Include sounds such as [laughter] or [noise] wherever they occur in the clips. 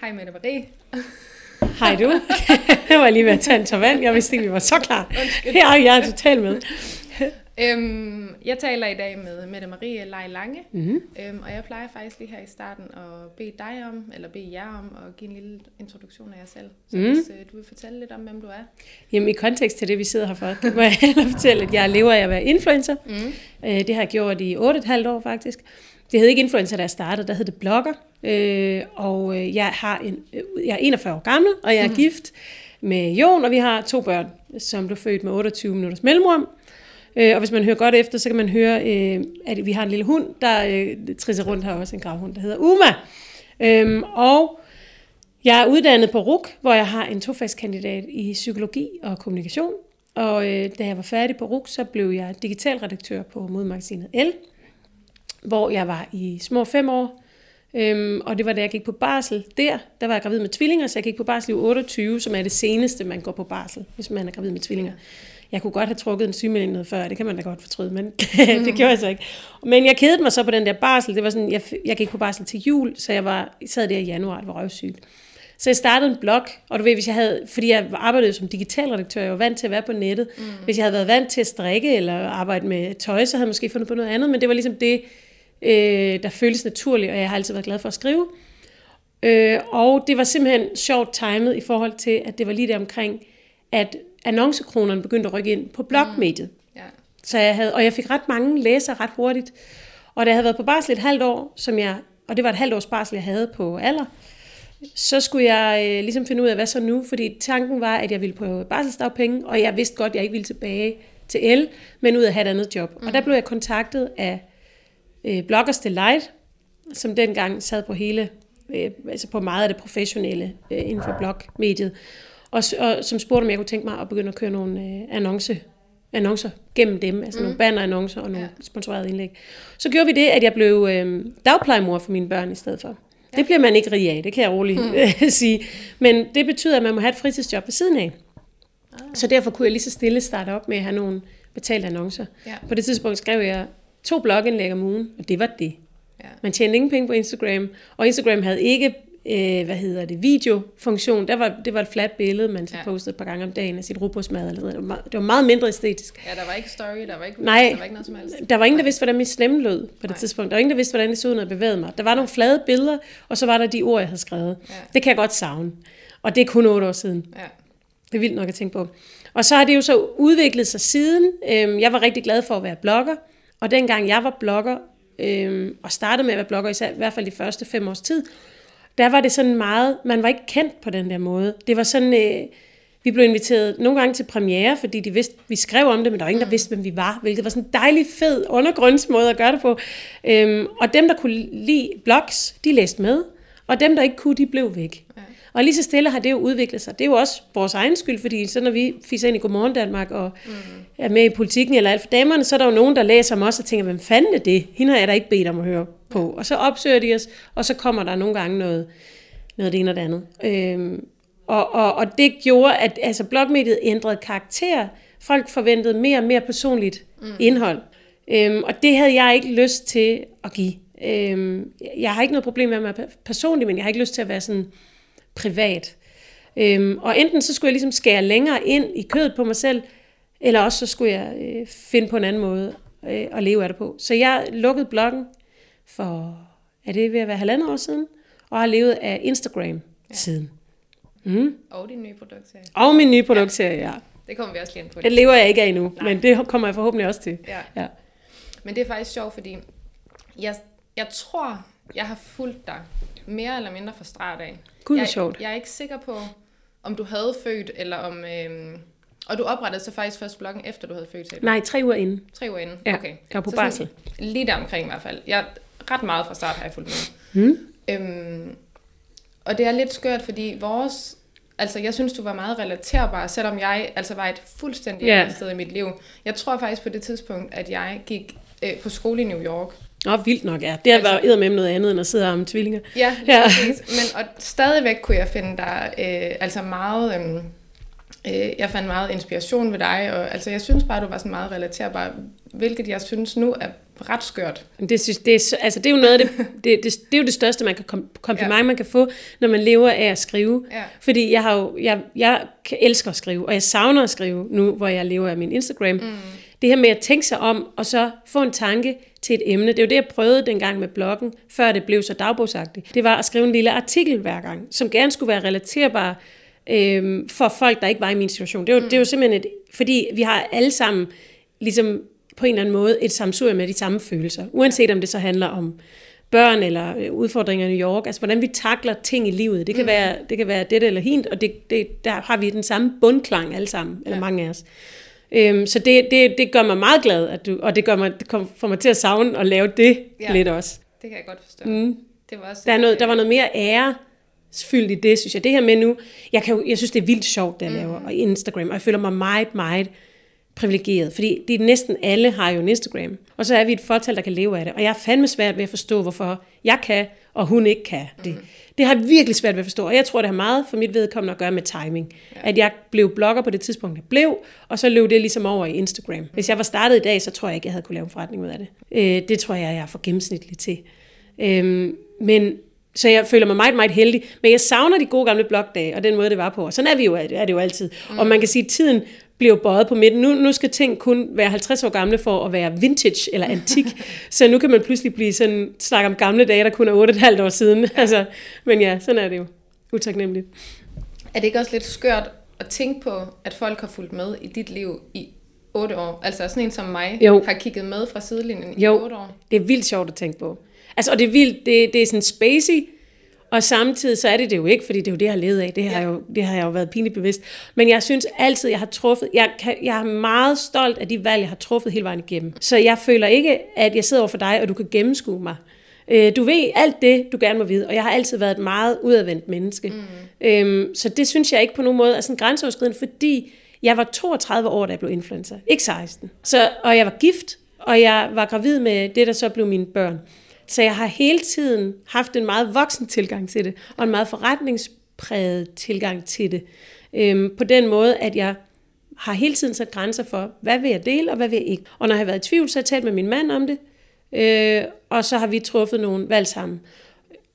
Hej Mette Marie. Hej du. jeg var lige ved at tage en tår vand. Jeg vidste ikke, vi var så klar. Ja, jeg er totalt med. Øhm, jeg taler i dag med Mette Marie Lej Lange, Mm-hmm. øhm, og jeg plejer faktisk lige her i starten at bede dig om, eller bede jer om, at give en lille introduktion af jer selv. Så mm. hvis øh, du vil fortælle lidt om, hvem du er. Jamen i kontekst til det, vi sidder her for, må jeg hellere [laughs] fortælle, at jeg lever af at være influencer. Mm. Øh, Det har jeg gjort i 8,5 år faktisk. Det hed ikke influencer, da jeg startede, der hed det blogger. Øh, Og øh, jeg, har en, øh, jeg er 41 år gammel, og jeg er mm. gift med Jon, og vi har to børn, som blev født med 28 minutters mellemrum. Øh, Og hvis man hører godt efter, så kan man høre, øh, at vi har en lille hund, der øh, trisser rundt her også, en gravhund, der hedder Uma. Øhm, Og jeg er uddannet på RUK, hvor jeg har en tofagskandidat i psykologi og kommunikation. Og øh, da jeg var færdig på RUK, så blev jeg digitalredaktør på modemagasinet L, hvor jeg var i små fem år. Øhm, og det var da jeg gik på barsel der. Der var jeg gravid med tvillinger, så jeg gik på barsel i uge 28, som er det seneste, man går på barsel, hvis man er gravid med tvillinger. Jeg kunne godt have trukket en sygemelding noget før, det kan man da godt fortryde, men [laughs] det gjorde jeg så ikke. Men jeg kedede mig så på den der barsel. Det var sådan, jeg, jeg gik på barsel til jul, så jeg var, sad der i januar, det var røvsygt. Så jeg startede en blog, og du ved, hvis jeg havde, fordi jeg arbejdede som digitalredaktør, jeg var vant til at være på nettet. Mm. Hvis jeg havde været vant til at strikke eller arbejde med tøj, så havde jeg måske fundet på noget andet, men det var ligesom det, øh, der føltes naturligt, og jeg har altid været glad for at skrive. Øh, og det var simpelthen sjovt timet i forhold til, at det var lige der omkring, at annoncekronerne begyndte at rykke ind på blogmediet. Ja. Så jeg havde, og jeg fik ret mange læsere ret hurtigt. Og da jeg havde været på barsel et halvt år, som jeg, og det var et halvt års barsel, jeg havde på alder, så skulle jeg øh, ligesom finde ud af, hvad så nu? Fordi tanken var, at jeg ville på barselsdagpenge, og jeg vidste godt, at jeg ikke ville tilbage til el, men ud at have et andet job. Mm. Og der blev jeg kontaktet af øh, Bloggers Delight, som dengang sad på hele, øh, altså på meget af det professionelle øh, inden for blogmediet, og, og som spurgte, om jeg kunne tænke mig at begynde at køre nogle øh, annonce, annoncer gennem dem, altså mm. nogle bannerannoncer og nogle Ja. ja. sponsorerede indlæg. Så gjorde vi det, at jeg blev øh, dagplejemor for mine børn i stedet for. Ja. Det bliver man ikke rig af, det kan jeg roligt mm. [laughs] sige. Men det betyder, at man må have et fritidsjob ved siden af. Ah. Så derfor kunne jeg lige så stille starte op med at have nogle betalte annoncer. Ja. På det tidspunkt skrev jeg to blogindlæg om ugen, og det var det. Ja. Man tjente ingen penge på Instagram, og Instagram havde ikke, øh, hvad hedder det, videofunktion. Der var, det var et flat billede, man så Ja. postede et par gange om dagen af sit rugbrødsmad. Eller det, var meget, det var meget mindre æstetisk. ja, der var ikke story, der var ikke, Nej. der var ikke noget som helst. Der var ingen, der vidste, hvordan min stemme lød på det Nej. tidspunkt. Der var ingen, der vidste, hvordan det så ud, når jeg bevægede mig. Der var nogle flade billeder, og så var der de ord, jeg havde skrevet. Ja. Det kan jeg godt savne. Og det er kun otte år siden. Ja. Det er vildt nok at tænke på. Og så har det jo så udviklet sig siden. Øhm, Jeg var rigtig glad for at være blogger, og dengang jeg var blogger, øh, og startede med at være blogger, især, i hvert fald de første fem års tid, der var det sådan meget, man var ikke kendt på den der måde. Det var sådan, øh, vi blev inviteret nogle gange til premiere, fordi de vidste, vi skrev om det, men der var ingen, der vidste, hvem vi var, hvilket var sådan en dejlig fed undergrundsmåde at gøre det på. Øhm, og dem, der kunne lide blogs, de læste med, og dem, der ikke kunne, de blev væk. Og lige så stille har det jo udviklet sig. Det er jo også vores egen skyld, fordi så når vi fiser ind i Godmorgen Danmark og mm. er med i politikken eller alt for damerne, så er der jo nogen, der læser om os og tænker, hvem fanden er det? Hende har jeg da ikke bedt om at høre på. Og så opsøger de os, og så kommer der nogle gange noget, noget det ene og det andet. Øhm, og, og, og det gjorde, at altså, blogmediet ændrede karakter. Folk forventede mere og mere personligt mm. indhold. Øhm, og det havde jeg ikke lyst til at give. Øhm, jeg har ikke noget problem med at være personlig, men jeg har ikke lyst til at være sådan privat. Øhm, og enten så skulle jeg ligesom skære længere ind i kødet på mig selv, eller også så skulle jeg øh, finde på en anden måde øh, at leve af det på. Så jeg lukkede bloggen for, er det ved at være halvandet år siden, og har levet af Instagram ja. siden. Mm. Og din nye produktserie. Og min nye produktserie, ja. Det kommer vi også lige ind på. Den lever jeg ikke af endnu, Nej. men det kommer jeg forhåbentlig også til. Ja. Ja. Men det er faktisk sjovt, fordi jeg, jeg tror, jeg har fulgt dig mere eller mindre fra start af. Gud, jeg, sjovt. Jeg er ikke sikker på, om du havde født, eller om... Øhm, og du oprettede så faktisk først bloggen, efter du havde født, sagde du? Nej, tre uger inden. Tre uger inden? Ja, okay. jeg var på Så sådan barsel. Lige der omkring i hvert fald. Jeg ret meget fra start har jeg fulgt med. Mm. Øhm, og det er lidt skørt, fordi vores... Altså, jeg synes, du var meget relaterbar, selvom jeg altså var et fuldstændig andet sted i mit liv. Jeg tror faktisk på det tidspunkt, at jeg gik øh, på skole i New York. Nå, vildt nok, ja. Det Altså- været med noget andet, end at sidde om tvillinger. Ja, Ja. Men og stadigvæk kunne jeg finde der øh, altså meget... Øh, Øh, jeg fandt meget inspiration ved dig, og altså, jeg synes bare, du var sådan meget relaterbar, hvilket jeg synes nu er ret skørt. Det, synes, det, er, altså, det er jo noget af det, [laughs] det, det, det, er jo det største man kan kompliment, ja. man kan få, når man lever af at skrive. Ja. Fordi jeg, har jo, jeg, jeg elsker at skrive, og jeg savner at skrive nu, hvor jeg lever af min Instagram. Mm. Det her med at tænke sig om, og så få en tanke til et emne. Det er jo det, jeg prøvede dengang med bloggen, før det blev så dagbogsagtigt. Det var at skrive en lille artikel hver gang, som gerne skulle være relaterbar øh, for folk, der ikke var i min situation. Det er jo, mm. det er jo simpelthen et, fordi vi har alle sammen ligesom på en eller anden måde et samsur med de samme følelser. Uanset om det så handler om børn eller øh, udfordringer i New York, altså hvordan vi takler ting i livet. Det kan, mm. være, det kan være dette eller hint, og det, det, der har vi den samme bundklang alle sammen, eller ja. mange af os. Øhm, så det, det, det gør mig meget glad, at du, og det, gør mig, det får mig til at savne at lave det ja. lidt også. Det kan jeg godt forstå. Mm. Det var også der, er noget, der var noget mere ære fyldt i det, synes jeg. Det her med nu, jeg, kan jo, jeg synes, det er vildt sjovt, det jeg mm. laver, og Instagram, og jeg føler mig meget, meget privilegeret, fordi de, næsten alle har jo en Instagram, og så er vi et fortal, der kan leve af det, og jeg er fandme svært ved at forstå, hvorfor jeg kan, og hun ikke kan det. Mm. Det har jeg virkelig svært ved at forstå, og jeg tror, det har meget for mit vedkommende at gøre med timing. Ja. At jeg blev blogger på det tidspunkt, jeg blev, og så løb det ligesom over i Instagram. Hvis jeg var startet i dag, så tror jeg ikke, jeg havde kunne lave en forretning ud af det. Øh, det tror jeg, jeg er for gennemsnitlig til. Øh, men så jeg føler mig meget, meget heldig. Men jeg savner de gode gamle blogdage, og den måde, det var på. Og sådan er, vi jo, er det jo altid. Mm. Og man kan sige, at tiden bliver bøjet på midten. Nu, nu skal ting kun være 50 år gamle for at være vintage eller antik. [laughs] så nu kan man pludselig blive sådan, snakke om gamle dage, der kun er 8,5 år siden. Ja. altså, men ja, sådan er det jo. Utaknemmeligt. Er det ikke også lidt skørt at tænke på, at folk har fulgt med i dit liv i 8 år? Altså sådan en som mig jo. har kigget med fra sidelinjen jo. i 8 år. det er vildt sjovt at tænke på. Altså, og det er vildt, det, det er sådan spacey, og samtidig så er det det jo ikke, fordi det er jo det, jeg har levet af. Det har, ja. jo, det har jeg jo været pinligt bevidst. Men jeg synes altid, jeg har truffet... Jeg, kan, jeg er meget stolt af de valg, jeg har truffet hele vejen igennem. Så jeg føler ikke, at jeg sidder over for dig, og du kan gennemskue mig. Øh, du ved alt det, du gerne må vide, og jeg har altid været et meget udadvendt menneske. Mm. Øhm, så det synes jeg ikke på nogen måde er sådan grænseoverskridende, fordi jeg var 32 år, da jeg blev influencer. Ikke 16. Så, og jeg var gift, og jeg var gravid med det, der så blev mine børn. Så jeg har hele tiden haft en meget voksen tilgang til det, og en meget forretningspræget tilgang til det. Øhm, på den måde, at jeg har hele tiden sat grænser for, hvad vil jeg dele, og hvad vil jeg ikke. Og når jeg har været i tvivl, så har jeg talt med min mand om det, øh, og så har vi truffet nogle valg sammen.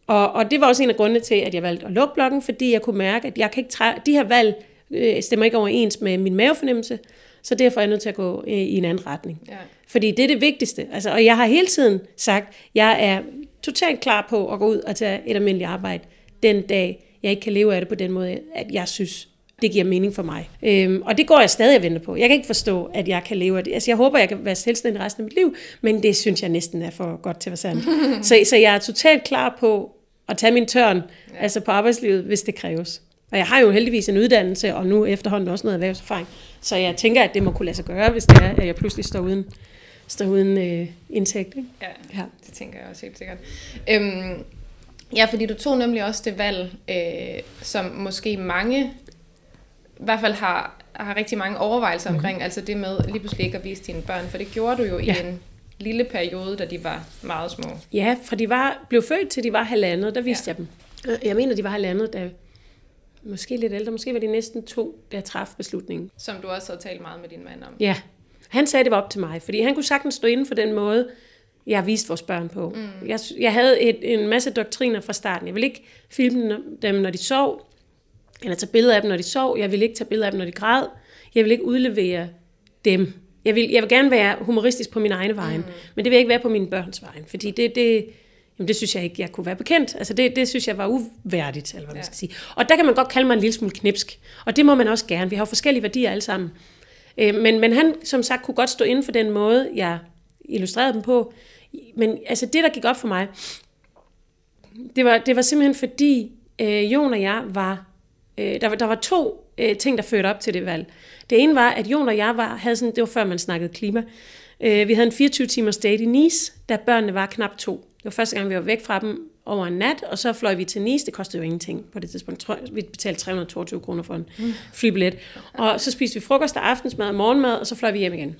Og, og det var også en af grundene til, at jeg valgte at lukke bloggen, fordi jeg kunne mærke, at jeg kan ikke træ- de her valg øh, stemmer ikke overens med min mavefornemmelse, så derfor er jeg nødt til at gå øh, i en anden retning. Ja. Fordi det er det vigtigste. Altså, og jeg har hele tiden sagt, at jeg er totalt klar på at gå ud og tage et almindeligt arbejde den dag, jeg ikke kan leve af det på den måde, at jeg synes, det giver mening for mig. Øhm, og det går jeg stadig at vente på. Jeg kan ikke forstå, at jeg kan leve af det. Altså, jeg håber, jeg kan være selvstændig resten af mit liv, men det synes jeg næsten er for godt til at være sandt. [laughs] så, så jeg er totalt klar på at tage min tørn, ja. altså på arbejdslivet, hvis det kræves. Og jeg har jo heldigvis en uddannelse, og nu efterhånden også noget erhvervserfaring. Så jeg tænker, at det må kunne lade sig gøre, hvis det er, at jeg pludselig står uden, står uden øh, indtægt. Ikke? Ja, ja, det tænker jeg også helt sikkert. Øhm, ja, fordi du tog nemlig også det valg, øh, som måske mange, i hvert fald har, har rigtig mange overvejelser mm. omkring, altså det med lige pludselig ikke at vise dine børn, for det gjorde du jo ja. i en lille periode, da de var meget små. Ja, fra de var, blev født til de var halvandet, der viste ja. jeg dem. Jeg mener, de var halvandet, da måske lidt ældre, måske var de næsten to, der traf beslutningen. Som du også havde talt meget med din mand om. Ja, han sagde, det var op til mig, fordi han kunne sagtens stå inden for den måde, jeg har vist vores børn på. Mm. Jeg, jeg havde et, en masse doktriner fra starten. Jeg ville ikke filme dem, når de sov, eller tage billeder af dem, når de sov. Jeg ville ikke tage billeder af dem, når de græd. Jeg ville ikke udlevere dem. Jeg vil, jeg vil gerne være humoristisk på min egen vejen, mm. men det vil jeg ikke være på mine børns vejen, fordi det, det, Jamen det synes jeg ikke, jeg kunne være bekendt. Altså det, det synes jeg var uværdigt, eller hvad ja. man skal sige. Og der kan man godt kalde mig en lille smule knipsk. Og det må man også gerne. Vi har jo forskellige værdier alle sammen. Øh, men, men han, som sagt, kunne godt stå inden for den måde, jeg illustrerede dem på. Men altså det, der gik op for mig, det var, det var simpelthen fordi, øh, Jon og jeg var... Øh, der, var der var to øh, ting, der førte op til det valg. Det ene var, at Jon og jeg var, havde sådan, det var før man snakkede klima, øh, vi havde en 24-timers date i Nice, da børnene var knap to. Det var første gang, vi var væk fra dem over en nat, og så fløj vi til Nice. Det kostede jo ingenting på det tidspunkt. Vi betalte 322 kroner for en mm. flybillet. Og så spiste vi frokost og aftensmad og morgenmad, og så fløj vi hjem igen.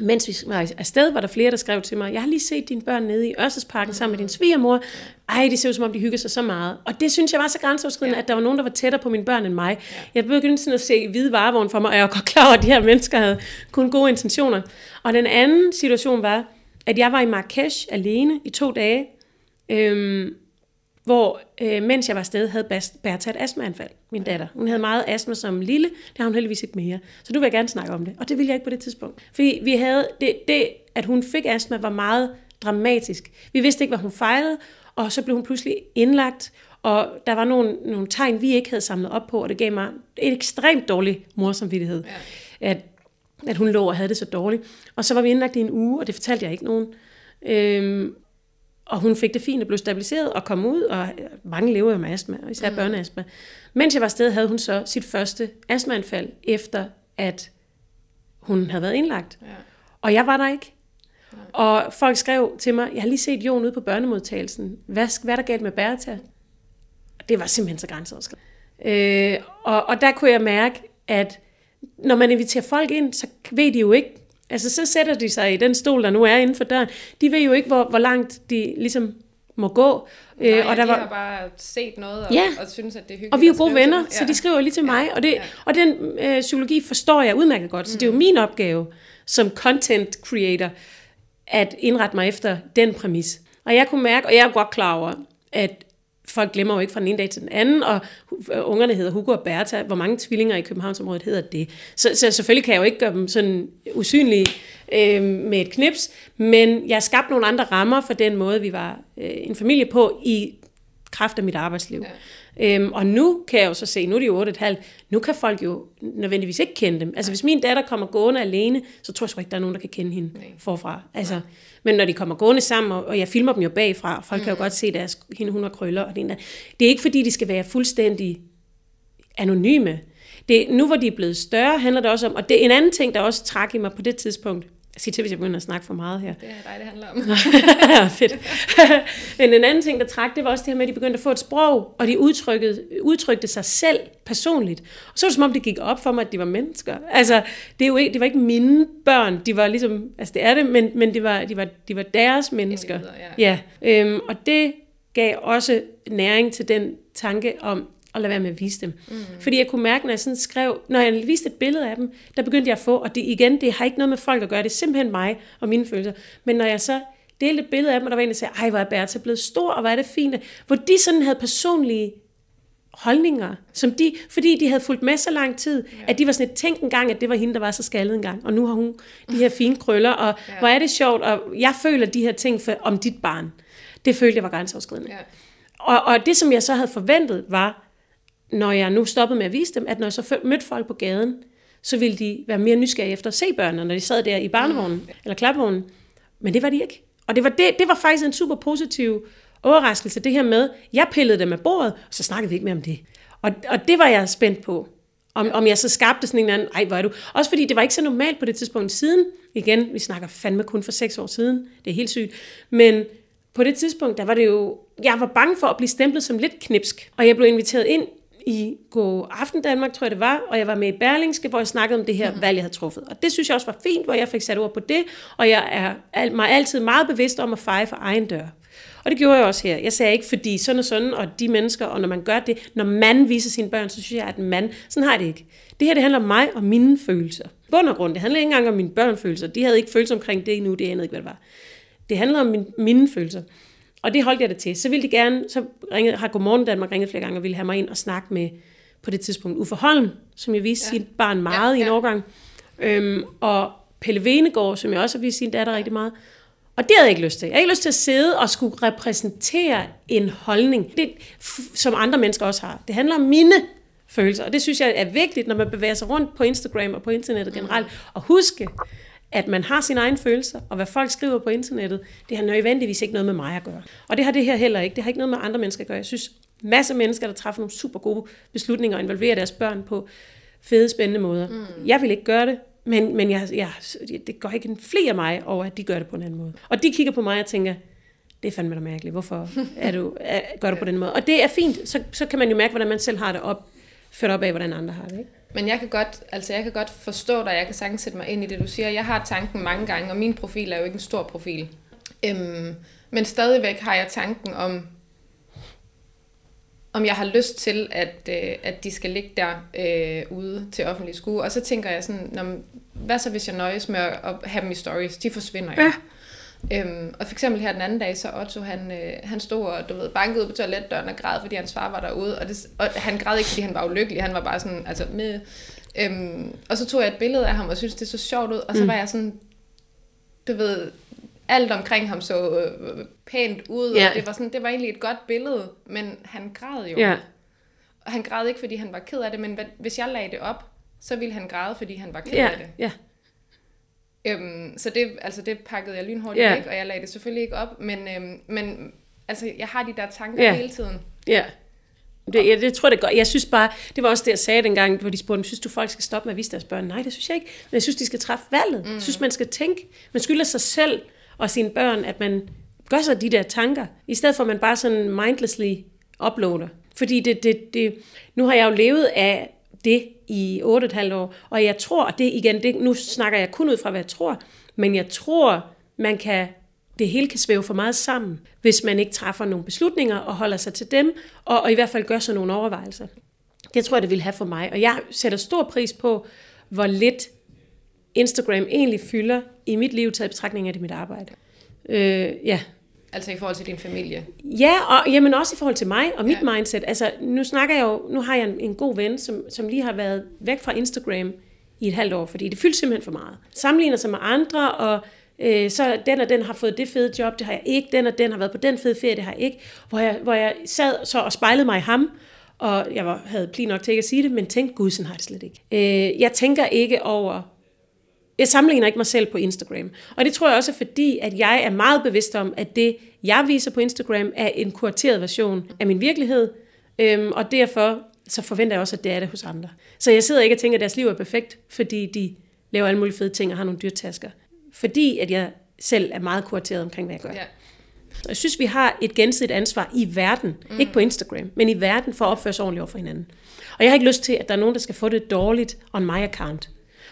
mens vi var afsted, var der flere, der skrev til mig, jeg har lige set dine børn nede i Ørstedsparken sammen med din svigermor. Ej, det ser ud som om, de hygger sig så meget. Og det synes jeg var så grænseoverskridende, ja. at der var nogen, der var tættere på mine børn end mig. Ja. Jeg begyndte sådan at se hvide varevogn for mig, og jeg var godt klar over, at de her mennesker havde kun gode intentioner. Og den anden situation var, at jeg var i Marrakesh alene i to dage, øhm, hvor øh, mens jeg var afsted, havde Bertha et astmaanfald, min datter. Hun havde meget astma som lille, det har hun heldigvis ikke mere. Så nu vil jeg gerne snakke om det, og det ville jeg ikke på det tidspunkt. Fordi vi havde, det, det, at hun fik astma, var meget dramatisk. Vi vidste ikke, hvad hun fejlede, og så blev hun pludselig indlagt, og der var nogle, nogle tegn, vi ikke havde samlet op på, og det gav mig en ekstremt dårlig morsamvittighed, ja. at, at hun lå og havde det så dårligt. Og så var vi indlagt i en uge, og det fortalte jeg ikke nogen. Øhm, og hun fik det fint og blev stabiliseret og kom ud, og mange lever jo med astma, og især mm. børneastma. Mens jeg var afsted, havde hun så sit første astmaanfald, efter at hun havde været indlagt. Ja. Og jeg var der ikke. Ja. Og folk skrev til mig, jeg har lige set Jon ude på børnemodtagelsen. Hvad, hvad er der galt med Bertha? Det var simpelthen så grænseoverskridende. Øh, og, og der kunne jeg mærke, at når man inviterer folk ind, så ved de jo ikke, Altså, så sætter de sig i den stol, der nu er inden for døren. De ved jo ikke, hvor, hvor langt de ligesom må gå. Nej, øh, og der de var... har bare set noget og, ja. og synes, at det er hyggeligt. Og vi er jo gode venner, ja. så de skriver lige til mig. Ja. Og, det, ja. og den øh, psykologi forstår jeg udmærket godt, så mm. det er jo mm. min opgave som content creator at indrette mig efter den præmis. Og jeg kunne mærke, og jeg er godt klar over, at folk glemmer jo ikke fra den ene dag til den anden, og øh, ungerne hedder Hugo og Bertha. Hvor mange tvillinger i Københavnsområdet hedder det? Så, så selvfølgelig kan jeg jo ikke gøre dem sådan usynlige øh, med et knips, men jeg har skabt nogle andre rammer for den måde, vi var øh, en familie på i kraft af mit arbejdsliv. Ja. Øhm, og nu kan jeg jo så se, nu er de jo 8,5, nu kan folk jo nødvendigvis ikke kende dem. Altså hvis min datter kommer gående alene, så tror jeg sgu ikke, der er nogen, der kan kende hende Nej. forfra. Altså, Nej. Men når de kommer gående sammen, og jeg filmer dem jo bagfra, og folk mm. kan jo mm. godt se deres, hende, hun har krøller. Og det, det er ikke fordi, de skal være fuldstændig anonyme. Det, nu hvor de er blevet større, handler det også om, og det er en anden ting, der også trak i mig på det tidspunkt, sig til, hvis jeg begynder at snakke for meget her. Det er dig, det handler om. [laughs] Fedt. [laughs] Men en anden ting, der trak, det var også det her med, at de begyndte at få et sprog, og de udtrykte, udtrykte sig selv personligt. Og så var det som om, det gik op for mig, at de var mennesker. Altså, det, er jo ikke, det var ikke mine børn, de var ligesom, altså det er det, men, men det var, de, var, de var deres mennesker. ja. ja. Øhm, og det gav også næring til den tanke om, og lade være med at vise dem. Mm. Fordi jeg kunne mærke, når jeg sådan skrev, når jeg viste et billede af dem, der begyndte jeg at få, og det igen, det har ikke noget med folk at gøre, det er simpelthen mig og mine følelser. Men når jeg så delte et billede af dem, og der var en, der sagde, ej, hvor er Bertha blevet stor, og hvor er det fint, hvor de sådan havde personlige holdninger, som de, fordi de havde fulgt med så lang tid, ja. at de var sådan et tænk en gang, at det var hende, der var så skaldet en gang, og nu har hun de her fine krøller, og [laughs] ja. hvor er det sjovt, og jeg føler de her ting for, om dit barn. Det følte jeg var grænseoverskridende. Ja. Og, og det, som jeg så havde forventet, var, når jeg nu stoppede med at vise dem, at når jeg så mødte folk på gaden, så ville de være mere nysgerrige efter at se børnene, når de sad der i barnevognen mm. eller klapvognen. Men det var de ikke. Og det var, det, det var faktisk en super positiv overraskelse, det her med, jeg pillede dem af bordet, og så snakkede vi ikke mere om det. Og, og det var jeg spændt på. Om, om jeg så skabte sådan en eller anden, ej, hvor er du? Også fordi det var ikke så normalt på det tidspunkt siden. Igen, vi snakker fandme kun for seks år siden. Det er helt sygt. Men på det tidspunkt, der var det jo, jeg var bange for at blive stemplet som lidt knipsk. Og jeg blev inviteret ind i God Aften Danmark, tror jeg det var, og jeg var med i Berlingske, hvor jeg snakkede om det her mm. valg, jeg havde truffet. Og det synes jeg også var fint, hvor jeg fik sat ord på det, og jeg er mig altid meget bevidst om at feje for egen dør. Og det gjorde jeg også her. Jeg sagde ikke, fordi sådan og sådan, og de mennesker, og når man gør det, når man viser sine børn, så synes jeg, at mand, sådan har jeg det ikke. Det her, det handler om mig og mine følelser. Bund og grund, det handler ikke engang om mine børnfølelser. De havde ikke følelser omkring det endnu, det anede ikke, hvad det var. Det handler om min, mine følelser. Og det holdt jeg det til. Så ville de gerne, så ringede, har Godmorgen Danmark ringet flere gange og ville have mig ind og snakke med, på det tidspunkt, Uffe Holm, som jeg viste ja. sit barn meget ja, ja. i en årgang. Øhm, og Pelle Venegård, som jeg også har vist sin datter rigtig meget. Og det havde jeg ikke lyst til. Jeg havde ikke lyst til at sidde og skulle repræsentere en holdning, det, som andre mennesker også har. Det handler om mine følelser, og det synes jeg er vigtigt, når man bevæger sig rundt på Instagram og på internettet generelt, at huske, at man har sine egne følelser, og hvad folk skriver på internettet, det har nødvendigvis ikke noget med mig at gøre. Og det har det her heller ikke. Det har ikke noget med andre mennesker at gøre. Jeg synes, masser af mennesker, der træffer nogle super gode beslutninger og involverer deres børn på fede, spændende måder. Mm. Jeg vil ikke gøre det, men, men jeg, jeg, det går ikke en flere af mig over, at de gør det på en anden måde. Og de kigger på mig og tænker, det er fandme da mærkeligt. Hvorfor er du, er, gør du på [laughs] den måde? Og det er fint. Så, så kan man jo mærke, hvordan man selv har det op, ført op af, hvordan andre har det. Ikke? Men jeg kan godt, altså jeg kan godt forstå dig, jeg kan sagtens sætte mig ind i det, du siger. Jeg har tanken mange gange, og min profil er jo ikke en stor profil. Øhm, men stadigvæk har jeg tanken om, om jeg har lyst til, at, øh, at de skal ligge der øh, ude til offentlig skue. Og så tænker jeg sådan, når, hvad så hvis jeg nøjes med at, at have dem i stories? De forsvinder jo. Ja. Øhm, og for eksempel her den anden dag, så Otto, han, øh, han stod og du ved, bankede ud på toiletdøren og græd, fordi hans far var derude. Og, det, og han græd ikke, fordi han var ulykkelig. Han var bare sådan, altså med... Øhm, og så tog jeg et billede af ham og synes det så sjovt ud. Og så mm. var jeg sådan, du ved, alt omkring ham så øh, pænt ud, ja. og det var, sådan, det var egentlig et godt billede, men han græd jo. Ja. Og han græd ikke, fordi han var ked af det, men hvis jeg lagde det op, så ville han græde, fordi han var ked ja. af det. Ja. Øhm, så det, altså det pakkede jeg lynhurtigt ja. væk, og jeg lagde det selvfølgelig ikke op, men, øhm, men altså, jeg har de der tanker ja. hele tiden. Ja. Det, ja, det tror jeg det godt. Jeg synes bare, det var også det, jeg sagde dengang, hvor de spurgte, synes du, folk skal stoppe med at vise deres børn? Nej, det synes jeg ikke. Men jeg synes, de skal træffe valget. Mm. Jeg synes, man skal tænke. Man skylder sig selv og sine børn, at man gør sig de der tanker, i stedet for at man bare sådan mindlessly uploader. Fordi det, det, det, nu har jeg jo levet af det i 8,5 år, og jeg tror, det igen, det, nu snakker jeg kun ud fra, hvad jeg tror, men jeg tror, man kan, det hele kan svæve for meget sammen, hvis man ikke træffer nogle beslutninger og holder sig til dem, og, og i hvert fald gør sig nogle overvejelser. Det tror jeg, det vil have for mig, og jeg sætter stor pris på, hvor lidt Instagram egentlig fylder i mit liv, taget betragtning af det mit arbejde. Øh, ja. Altså i forhold til din familie? Ja, og jamen også i forhold til mig og mit ja. mindset. Altså nu snakker jeg jo, nu har jeg en, en god ven, som, som lige har været væk fra Instagram i et halvt år, fordi det fylder simpelthen for meget. Sammenligner sig med andre, og øh, så den og den har fået det fede job, det har jeg ikke, den og den har været på den fede ferie, det har jeg ikke. Hvor jeg, hvor jeg sad så og spejlede mig i ham, og jeg var, havde pli nok til ikke at sige det, men tænkte, gud, sådan har det slet ikke. Øh, jeg tænker ikke over jeg sammenligner ikke mig selv på Instagram. Og det tror jeg også er fordi, at jeg er meget bevidst om, at det, jeg viser på Instagram, er en kurateret version af min virkelighed. Øhm, og derfor så forventer jeg også, at det er det hos andre. Så jeg sidder ikke og tænker, at deres liv er perfekt, fordi de laver alle mulige fede ting og har nogle dyrtasker. Fordi at jeg selv er meget kurateret omkring, hvad jeg gør. Ja. Jeg synes, vi har et gensidigt ansvar i verden, mm. ikke på Instagram, men i verden for at opføre sig ordentligt over for hinanden. Og jeg har ikke lyst til, at der er nogen, der skal få det dårligt on my account.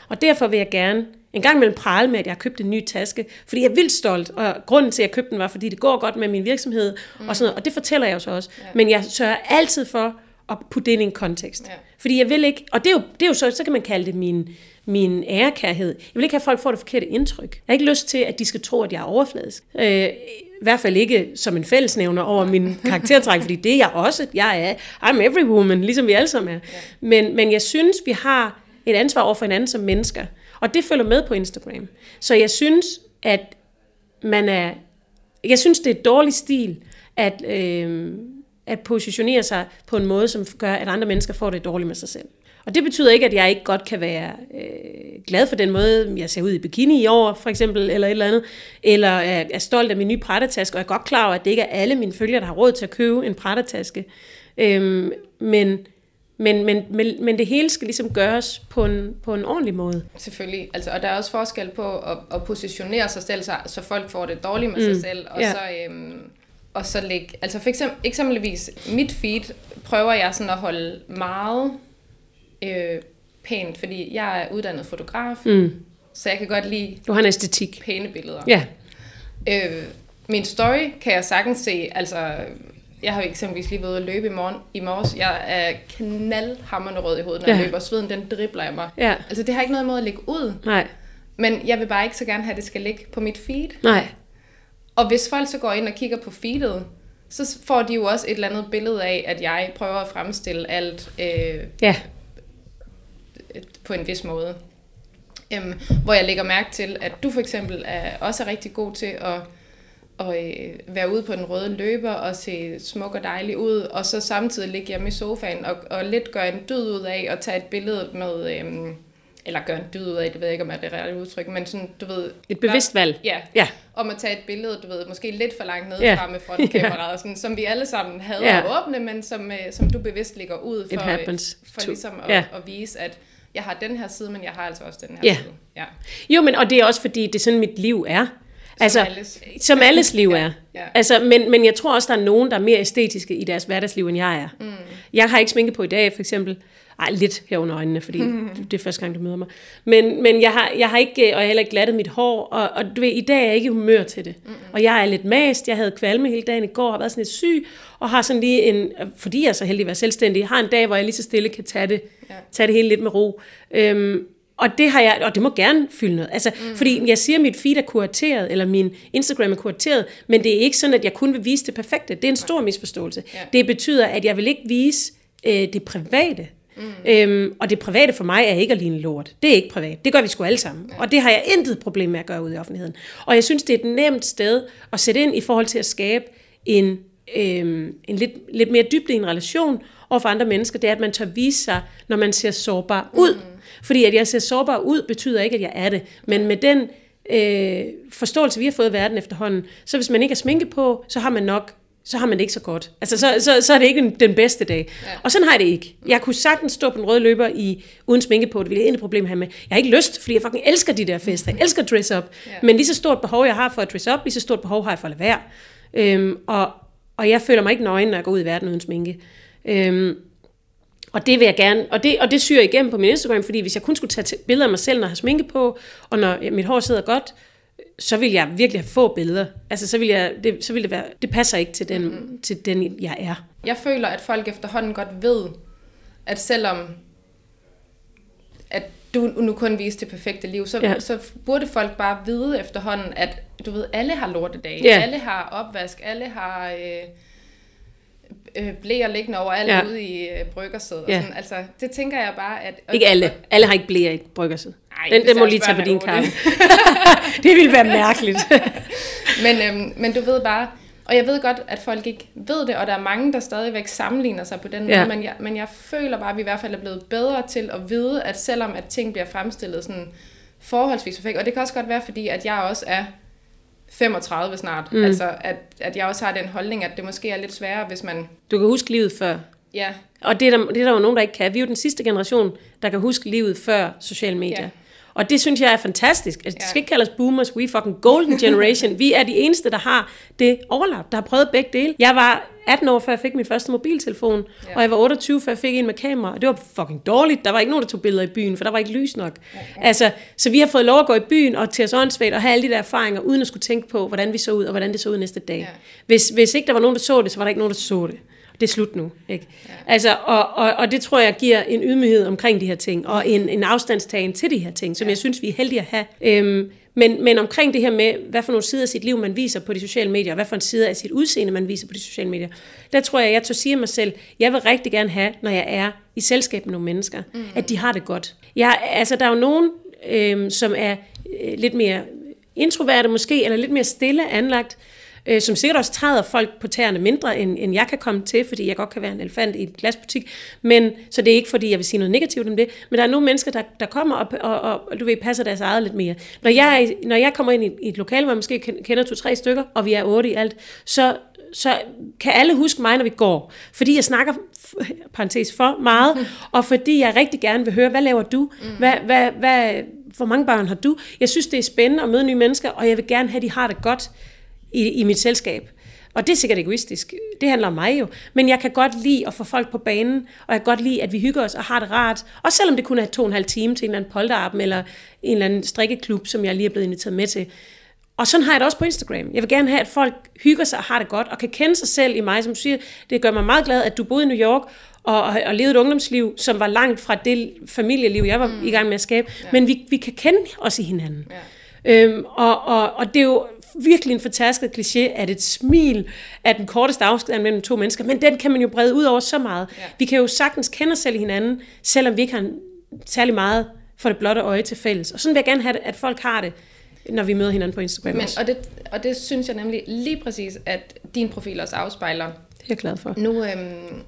Og derfor vil jeg gerne en gang imellem prale med, at jeg har købt en ny taske, fordi jeg er vildt stolt, og grunden til, at jeg købte den, var, fordi det går godt med min virksomhed, mm. og sådan noget, og det fortæller jeg jo så også. Ja. Men jeg sørger altid for at putte det i en kontekst. Ja. Fordi jeg vil ikke, og det er jo, det er jo så, så kan man kalde det min, min ærekærhed. Jeg vil ikke have, at folk får det forkerte indtryk. Jeg har ikke lyst til, at de skal tro, at jeg er overfladisk. Øh, I hvert fald ikke som en fællesnævner over min [laughs] karaktertræk, fordi det er jeg også. Jeg er, I'm every woman, ligesom vi alle sammen er. Ja. Men, men jeg synes, vi har et ansvar over for hinanden som mennesker. Og det følger med på Instagram. Så jeg synes, at man er... Jeg synes, det er et dårlig stil, at, øh, at positionere sig på en måde, som gør, at andre mennesker får det dårligt med sig selv. Og det betyder ikke, at jeg ikke godt kan være øh, glad for den måde, jeg ser ud i bikini i år, for eksempel, eller et eller andet, eller er, er stolt af min nye prættetaske, og jeg er godt klar over, at det ikke er alle mine følgere, der har råd til at købe en prættetaske. Øh, men men, men, men, men det hele skal ligesom gøres på en, på en ordentlig måde. Selvfølgelig. Altså, og der er også forskel på at, at positionere sig selv, så, så folk får det dårligt med mm. sig selv, og ja. så... Øhm, og så lægge, altså for eksempel, eksempelvis mit feed prøver jeg sådan at holde meget øh, pænt, fordi jeg er uddannet fotograf, mm. så jeg kan godt lide du har en æstetik. pæne billeder. Ja. Øh, min story kan jeg sagtens se, altså jeg har eksempelvis lige været at løbe i, morgen, i morges. Jeg er knaldhammerende rød i hovedet, når ja. jeg løber. Sveden, den dribler jeg mig. Ja. Altså, det har ikke noget måde at lægge ud. Nej. Men jeg vil bare ikke så gerne have, at det skal ligge på mit feed. Nej. Og hvis folk så går ind og kigger på feedet, så får de jo også et eller andet billede af, at jeg prøver at fremstille alt øh, ja. på en vis måde. Øhm, hvor jeg lægger mærke til, at du for eksempel er også er rigtig god til at at øh, være ude på den røde løber og se smuk og dejlig ud, og så samtidig ligge hjemme i sofaen og, og lidt gøre en dyd ud af og tage et billede med... Øh, eller gøre en dyd ud af, det ved jeg ikke, om er det udtryk, men sådan, du ved... Et bevidst valg. Ja, ja. om at tage et billede, du ved, måske lidt for langt ned ja. med frontkameraet, [laughs] sådan, som vi alle sammen havde ja. at åbne, men som, øh, som du bevidst ligger ud for, øh, for ligesom at, ja. at vise, at jeg har den her side, men jeg har altså også den her ja. side. Ja. Jo, men og det er også fordi, det er sådan, mit liv er. Altså, alles. som alles liv [laughs] er. ja. Altså, men, men jeg tror også, der er nogen, der er mere æstetiske i deres hverdagsliv, end jeg er. Mm. Jeg har ikke sminke på i dag, for eksempel. Ej, lidt her under øjnene, fordi [laughs] mm. det er første gang, du møder mig. Men, men jeg, har, jeg har ikke, og jeg har heller ikke glattet mit hår, og, og du ved, i dag er jeg ikke i humør til det. Mm. Og jeg er lidt mast, jeg havde kvalme hele dagen i går, har været sådan lidt syg, og har sådan lige en, fordi jeg er så heldig at være selvstændig, har en dag, hvor jeg lige så stille kan tage det, ja. tage det hele lidt med ro. Øhm, og det har jeg, og det må gerne fylde noget. Altså, mm. fordi jeg siger, at mit feed er kurateret, eller min Instagram er kurateret, men det er ikke sådan, at jeg kun vil vise det perfekte. Det er en stor misforståelse. Ja. Det betyder, at jeg vil ikke vise øh, det private. Mm. Øhm, og det private for mig er ikke at ligne lort. Det er ikke privat. Det gør vi sgu alle sammen. Ja. Og det har jeg intet problem med at gøre ud i offentligheden. Og jeg synes, det er et nemt sted at sætte ind i forhold til at skabe en, øhm, en lidt, lidt mere dybde i en relation over for andre mennesker. Det er, at man tør vise sig, når man ser sårbar ud. Mm. Fordi at jeg ser sårbar ud, betyder ikke, at jeg er det. Men med den øh, forståelse, vi har fået i verden efterhånden, så hvis man ikke har sminke på, så har man nok så har man det ikke så godt. Altså, så, så, så er det ikke den bedste dag. Ja. Og sådan har jeg det ikke. Jeg kunne sagtens stå på den røde løber i, uden sminke på, det ville jeg intet problem have med. Jeg har ikke lyst, fordi jeg fucking elsker de der fester. Jeg elsker dress up. Ja. Men lige så stort behov, jeg har for at dress up, lige så stort behov har jeg for at lade være. Øhm, og, og jeg føler mig ikke nøgen, når jeg går ud i verden uden sminke. Øhm, og det vil jeg gerne, og det, og det syrer jeg igennem på min Instagram, fordi hvis jeg kun skulle tage billeder af mig selv, når jeg har sminke på, og når mit hår sidder godt, så vil jeg virkelig have få billeder. Altså, så vil, jeg, det, så vil det være, det passer ikke til den, mm-hmm. til den, jeg er. Jeg føler, at folk efterhånden godt ved, at selvom at du nu kun viser det perfekte liv, så, ja. så burde folk bare vide efterhånden, at du ved, alle har lortedage, ja. alle har opvask, alle har... Øh, øh, blæer liggende over alle ja. ude i øh, bryggersædet. Ja. Sådan. Altså, det tænker jeg bare, at... Ikke alle. Alle har ikke blæer i bryggersædet. Den, den må lige tage på din kappe. [laughs] det ville være mærkeligt. [laughs] men, øhm, men du ved bare... Og jeg ved godt, at folk ikke ved det, og der er mange, der stadigvæk sammenligner sig på den måde, ja. men, jeg, men jeg føler bare, at vi i hvert fald er blevet bedre til at vide, at selvom at ting bliver fremstillet sådan forholdsvis perfekt, og det kan også godt være, fordi at jeg også er 35 snart. Mm. Altså, at, at jeg også har den holdning, at det måske er lidt sværere, hvis man... Du kan huske livet før. Ja. Og det er, der, det er der jo nogen, der ikke kan. Vi er jo den sidste generation, der kan huske livet før sociale medier. Ja. Og det synes jeg er fantastisk. Altså, ja. Det skal ikke kaldes boomers, we fucking golden generation. [laughs] vi er de eneste, der har det overlap, der har prøvet begge dele. Jeg var 18 år, før jeg fik min første mobiltelefon, ja. og jeg var 28, før jeg fik en med kamera. Og det var fucking dårligt. Der var ikke nogen, der tog billeder i byen, for der var ikke lys nok. Ja, ja. Altså, så vi har fået lov at gå i byen og til os åndssvagt og have alle de der erfaringer, uden at skulle tænke på, hvordan vi så ud, og hvordan det så ud næste dag. Ja. Hvis, hvis ikke der var nogen, der så det, så var der ikke nogen, der så det det er slut nu. Ikke? Ja. Altså, og, og, og det tror jeg giver en ydmyghed omkring de her ting, og en, en afstandstagen til de her ting, som ja. jeg synes, vi er heldige at have. Øhm, men, men omkring det her med, hvad for nogle sider af sit liv, man viser på de sociale medier, og hvad for en side af sit udseende, man viser på de sociale medier, der tror jeg, jeg tør sige mig selv, jeg vil rigtig gerne have, når jeg er i selskab med nogle mennesker, mm. at de har det godt. Jeg, altså, der er jo nogen, øhm, som er øh, lidt mere introverte måske, eller lidt mere stille anlagt, øh, som sikkert også træder folk på tæerne mindre, end, end jeg kan komme til, fordi jeg godt kan være en elefant i en glasbutik. Men, så det er ikke, fordi jeg vil sige noget negativt om det. Men der er nogle mennesker, der, der kommer og, og, og, og du ved, passer deres eget lidt mere. Når jeg, når jeg kommer ind i, i et lokale, hvor jeg måske kender to-tre stykker, og vi er otte i alt, så så kan alle huske mig, når vi går. Fordi jeg snakker, parentes, for meget, [laughs] og fordi jeg rigtig gerne vil høre, hvad laver du? Hvad, hvad, hvad, hvor mange børn har du? Jeg synes, det er spændende at møde nye mennesker, og jeg vil gerne have, at de har det godt i, i mit selskab. Og det er sikkert egoistisk. Det handler om mig jo. Men jeg kan godt lide at få folk på banen, og jeg kan godt lide, at vi hygger os og har det rart. Og selvom det kun er to og en halv time til en eller anden polterappen, eller en eller anden strikkeklub, som jeg lige er blevet inviteret med til. Og sådan har jeg det også på Instagram. Jeg vil gerne have, at folk hygger sig og har det godt, og kan kende sig selv i mig, som siger, det gør mig meget glad, at du boede i New York, og, og, og levede et ungdomsliv, som var langt fra det familieliv, jeg var mm. i gang med at skabe. Ja. Men vi, vi kan kende os i hinanden. Ja. Øhm, og, og, og det er jo virkelig en fortasket kliché, at et smil er den korteste afstand mellem to mennesker, men den kan man jo brede ud over så meget. Ja. Vi kan jo sagtens kende os selv hinanden, selvom vi ikke har særlig meget for det blotte øje til fælles. Og sådan vil jeg gerne have, at folk har det, når vi møder hinanden på Instagram men, og, det, og det synes jeg nemlig lige præcis, at din profil også afspejler. Det er jeg glad for. Nu, øhm,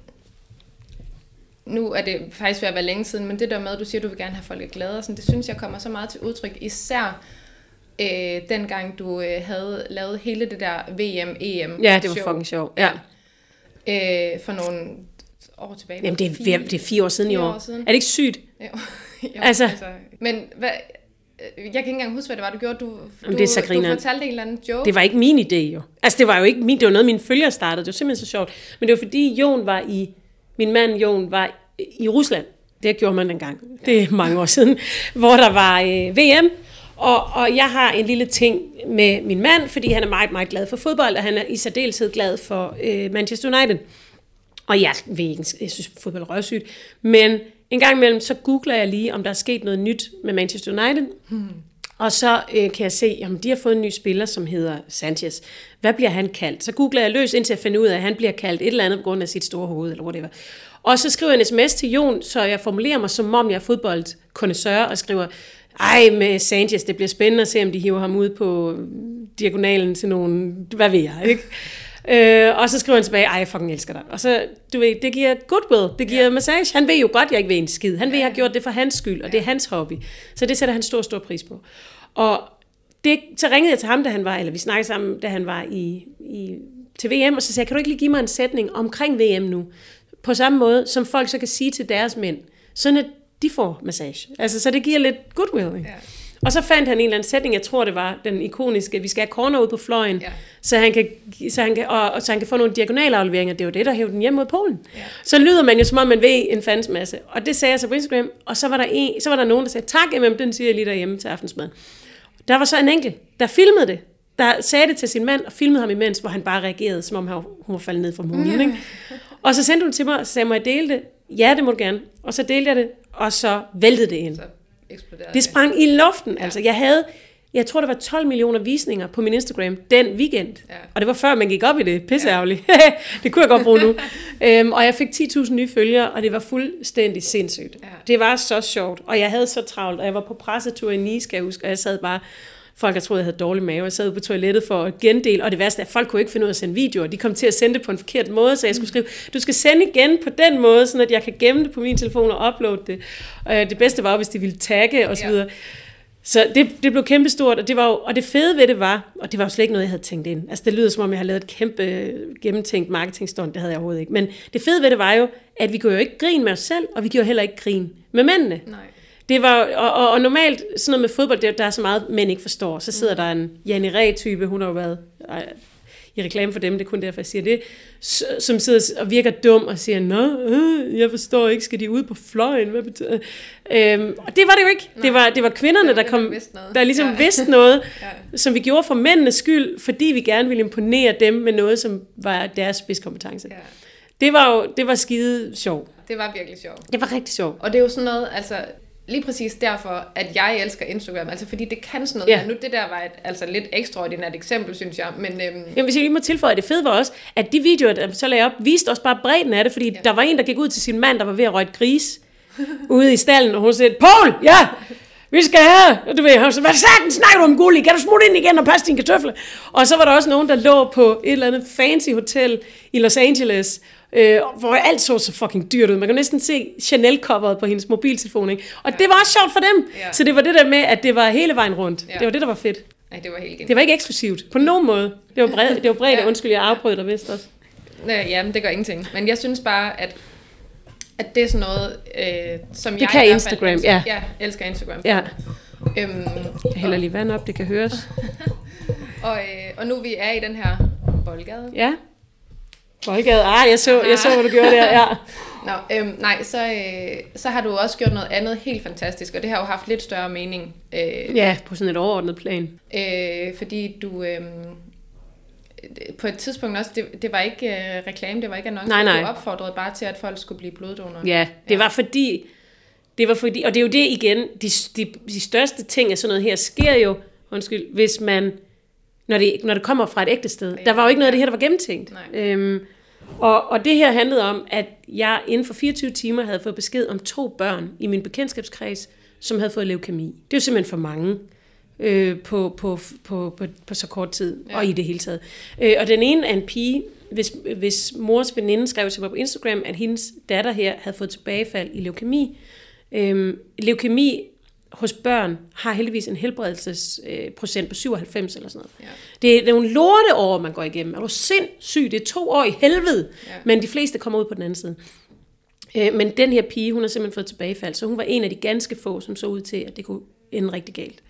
nu er det faktisk ved at være længe siden, men det der med, at du siger, at du vil gerne have folk glade, sådan, det synes jeg kommer så meget til udtryk, især øh, dengang du øh, havde lavet hele det der VM-EM Ja, det var show. fucking sjov. Ja. Øh, for nogle år tilbage. Jamen, det er, fire, det er fire år siden fire i år. år siden. Er det ikke sygt? Jo. [laughs] jo [laughs] altså. altså. Men hvad, jeg kan ikke engang huske, hvad det var, du gjorde. Du, Jamen, du, det er du grineren. fortalte en eller anden joke. Det var ikke min idé jo. Altså det var jo ikke min, det var noget, mine følgere startede. Det var simpelthen så sjovt. Men det var fordi Jon var i, min mand Jon var i Rusland. Det gjorde man engang. Det er mange år siden. Hvor der var øh, VM. Og, og jeg har en lille ting med min mand, fordi han er meget, meget glad for fodbold, og han er i særdeleshed glad for øh, Manchester United. Og jeg ved ikke, jeg synes fodbold er røvsygt, men en gang imellem, så googler jeg lige, om der er sket noget nyt med Manchester United. Hmm. Og så øh, kan jeg se, om de har fået en ny spiller, som hedder Sanchez. Hvad bliver han kaldt? Så googler jeg løs, indtil jeg finder ud af, at han bliver kaldt et eller andet på grund af sit store hoved, eller whatever. Og så skriver jeg en sms til Jon, så jeg formulerer mig, som om jeg er fodboldkondensør, og skriver, ej med Sanchez, det bliver spændende at se, om de hiver ham ud på diagonalen til nogen, hvad ved jeg, ikke? Øh, og så skriver han tilbage, ej, jeg fucking elsker dig. Og så, du ved, det giver goodwill, det giver ja. massage. Han ved jo godt, jeg ikke ved en skid. Han ved, jeg har gjort det for hans skyld, og det er hans hobby. Så det sætter han stor, stor pris på. Og det, så ringede jeg til ham, da han var, eller vi snakkede sammen, da han var i, i, til VM, og så sagde jeg, kan du ikke lige give mig en sætning omkring VM nu? På samme måde, som folk så kan sige til deres mænd, sådan at de får massage. Altså, så det giver lidt goodwill. Ikke? Ja. Og så fandt han en eller anden sætning, jeg tror det var den ikoniske, vi skal have corner ud på fløjen, ja. så, han kan, så, han kan, og, og, så han kan få nogle diagonalafleveringer. Det er jo det, der hævde den hjem mod Polen. Ja. Så lyder man jo, som om man ved en fandens masse. Og det sagde jeg så på Instagram, og så var der, en, så var der nogen, der sagde, tak MM, den siger jeg lige derhjemme til aftensmad. Der var så en enkelt, der filmede det, der sagde det til sin mand, og filmede ham imens, hvor han bare reagerede, som om hun var faldet ned fra mulen. [laughs] Ikke? Og så sendte hun til mig, og sagde, må jeg dele det? Ja, det må du gerne. Og så delte jeg det, og så væltede det ind. Så eksploderede det. sprang i luften. Ja. Altså, jeg havde, jeg tror, der var 12 millioner visninger på min Instagram den weekend. Ja. Og det var før, man gik op i det. Pisseærgerligt. Ja. [laughs] det kunne jeg godt bruge nu. øhm, og jeg fik 10.000 nye følgere, og det var fuldstændig sindssygt. Ja. Det var så sjovt, og jeg havde så travlt, og jeg var på pressetur i Nice, skal jeg huske, og jeg sad bare Folk har troet, jeg havde dårlig mave. Jeg sad på toilettet for at gendele, og det værste er, at folk kunne ikke finde ud af at sende videoer. De kom til at sende det på en forkert måde, så jeg skulle skrive, du skal sende igen på den måde, så jeg kan gemme det på min telefon og uploade det. Og det bedste var, hvis de ville tagge osv. Ja. Så det, det blev kæmpestort, og det, var jo, og det fede ved det var, og det var jo slet ikke noget, jeg havde tænkt ind. Altså det lyder som om, jeg har lavet et kæmpe gennemtænkt marketingstund, det havde jeg overhovedet ikke. Men det fede ved det var jo, at vi kunne jo ikke grine med os selv, og vi gjorde heller ikke grin med mændene. Nej. Det var, og, og, og normalt, sådan noget med fodbold, det, der er så meget, mænd ikke forstår. Så sidder mm. der en Janne Ræ-type, hun har jo været i reklame for dem, det er kun derfor, jeg siger det, som sidder og virker dum og siger, nå, øh, jeg forstår ikke, skal de ud på fløjen? Hvad betyder øhm, Og det var det jo ikke. Det var, det var kvinderne, der, kom, der ligesom ja. vidste noget, [laughs] ja. som vi gjorde for mændenes skyld, fordi vi gerne ville imponere dem med noget, som var deres spidskompetence. Ja. Det var jo det var skide sjov. Det var virkelig sjovt. Det var rigtig sjovt. Og det er jo sådan noget, altså lige præcis derfor, at jeg elsker Instagram. Altså fordi det kan sådan noget. Ja. Nu det der var et altså lidt ekstraordinært eksempel, synes jeg. Men, øhm... Jamen, hvis jeg lige må tilføje, det fede var også, at de videoer, der så lagde op, viste også bare bredden af det. Fordi ja. der var en, der gik ud til sin mand, der var ved at røge et gris [laughs] ude i stallen, og hun sagde, Paul, ja, vi skal have, du ved, hvad sagde snakker du om gulli? Kan du smutte ind igen og passe din kartofle? Og så var der også nogen, der lå på et eller andet fancy hotel i Los Angeles, øh, hvor alt så så fucking dyrt ud. Man kan næsten se Chanel-coveret på hendes mobiltelefon, ikke? Og ja. det var også sjovt for dem. Ja. Så det var det der med, at det var hele vejen rundt. Ja. Det var det, der var fedt. Ja, det var helt genialt. Det var ikke eksklusivt, på nogen måde. Det var bredt, det var bredt ja. undskyld, jeg afbrød dig vist også. Ja, men det gør ingenting. Men jeg synes bare, at at det er sådan noget, øh, som det jeg kan Instagram, elsker. ja. Ja, elsker Instagram. Ja. Øhm, jeg hælder lige vand op, det kan høres. [laughs] og, øh, og nu vi er i den her boldgade. Ja. Boldgade, ah, jeg så, jeg så hvad du gjorde der, ja. [laughs] Nå, øhm, nej, så, øh, så har du også gjort noget andet helt fantastisk, og det har jo haft lidt større mening. Øh, ja, på sådan et overordnet plan. Øh, fordi du... Øh, på et tidspunkt også, det, det var ikke uh, reklame, det var ikke annonce, nej, nej. du opfordrede bare til, at folk skulle blive bloddonorer. Ja, det ja. var fordi, det var fordi, og det er jo det igen, de, de, de største ting af sådan noget her sker jo, undskyld, hvis man, når det, når det kommer fra et ægte sted. Ja. Der var jo ikke noget af det her, der var gennemtænkt. Øhm, og, og det her handlede om, at jeg inden for 24 timer havde fået besked om to børn i min bekendtskabskreds, som havde fået leukemi. Det er jo simpelthen for mange øh, på, på, på, på, på så kort tid, ja. og i det hele taget. Øh, og den ene er en pige, hvis, hvis mors veninde skrev til mig på Instagram, at hendes datter her havde fået tilbagefald i leukemi. Øh, leukemi hos børn har heldigvis en helbredelsesprocent på 97 eller sådan noget. Ja. Det er nogle lorte år, man går igennem. Er du sindssyg? Det er to år i helvede, ja. men de fleste kommer ud på den anden side. Øh, men den her pige, hun har simpelthen fået tilbagefald, så hun var en af de ganske få, som så ud til, at det kunne ende rigtig galt.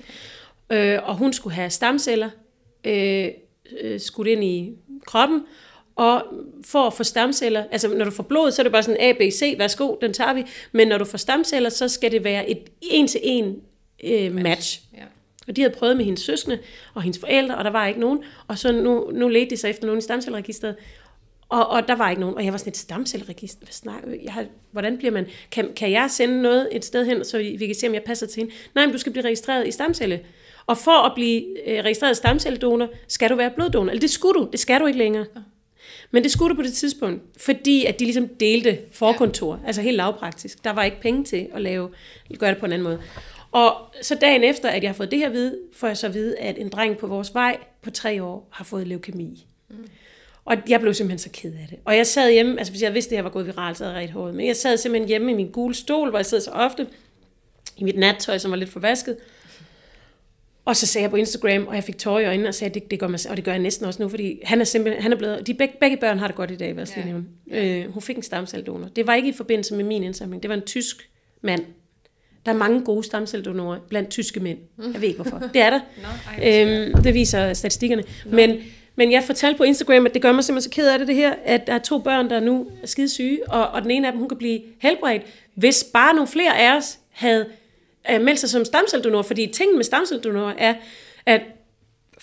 Øh, og hun skulle have stamceller, øh, øh, skudt ind i kroppen, og for at få stamceller, altså når du får blod, så er det bare sådan A, B, C, værsgo, den tager vi. Men når du får stamceller, så skal det være et en-til-en øh, match. Ja. Og de havde prøvet med hendes søskende og hendes forældre, og der var ikke nogen. Og så nu, nu ledte de sig efter nogen i stamcelleregisteret, og, og der var ikke nogen. Og jeg var sådan et stamcelleregister. Hvad snakker jeg har, Hvordan bliver man... Kan, kan jeg sende noget et sted hen, så vi kan se, om jeg passer til hende? Nej, men du skal blive registreret i stamcelle. Og for at blive øh, registreret stamcelledonor, skal du være bloddonor. Eller det skulle du. Det skal du ikke længere. Men det skulle du på det tidspunkt, fordi at de ligesom delte forkontor, altså helt lavpraktisk. Der var ikke penge til at lave, gøre det på en anden måde. Og så dagen efter, at jeg har fået det her vide, får jeg så at vide, at en dreng på vores vej på tre år har fået leukemi. Mm. Og jeg blev simpelthen så ked af det. Og jeg sad hjemme, altså hvis jeg vidste, at det her var gået viralt, så havde jeg rigtig hårdt. Men jeg sad simpelthen hjemme i min gule stol, hvor jeg sidder så ofte, i mit nattøj, som var lidt forvasket. Og så sagde jeg på Instagram, og jeg fik tårer i øjnene, og sagde, det, det gør mig, og det gør jeg næsten også nu, fordi han er simpelthen, han er blevet, de begge, begge børn har det godt i dag, hvad jeg ja. ja. Øh, hun fik en stamcelledonor. Det var ikke i forbindelse med min indsamling, det var en tysk mand. Der er mange gode stamcelledonorer blandt tyske mænd. Jeg ved ikke hvorfor. [laughs] Det er der. no, øhm, det viser statistikkerne. No. Men, men jeg fortalte på Instagram, at det gør mig simpelthen så ked af det, det her, at der er to børn, der nu er skide syge, og, og den ene af dem, hun kan blive helbredt, hvis bare nogle flere af os havde uh, meldt sig som stamcelledonor, fordi tingen med stamcelledonorer er, at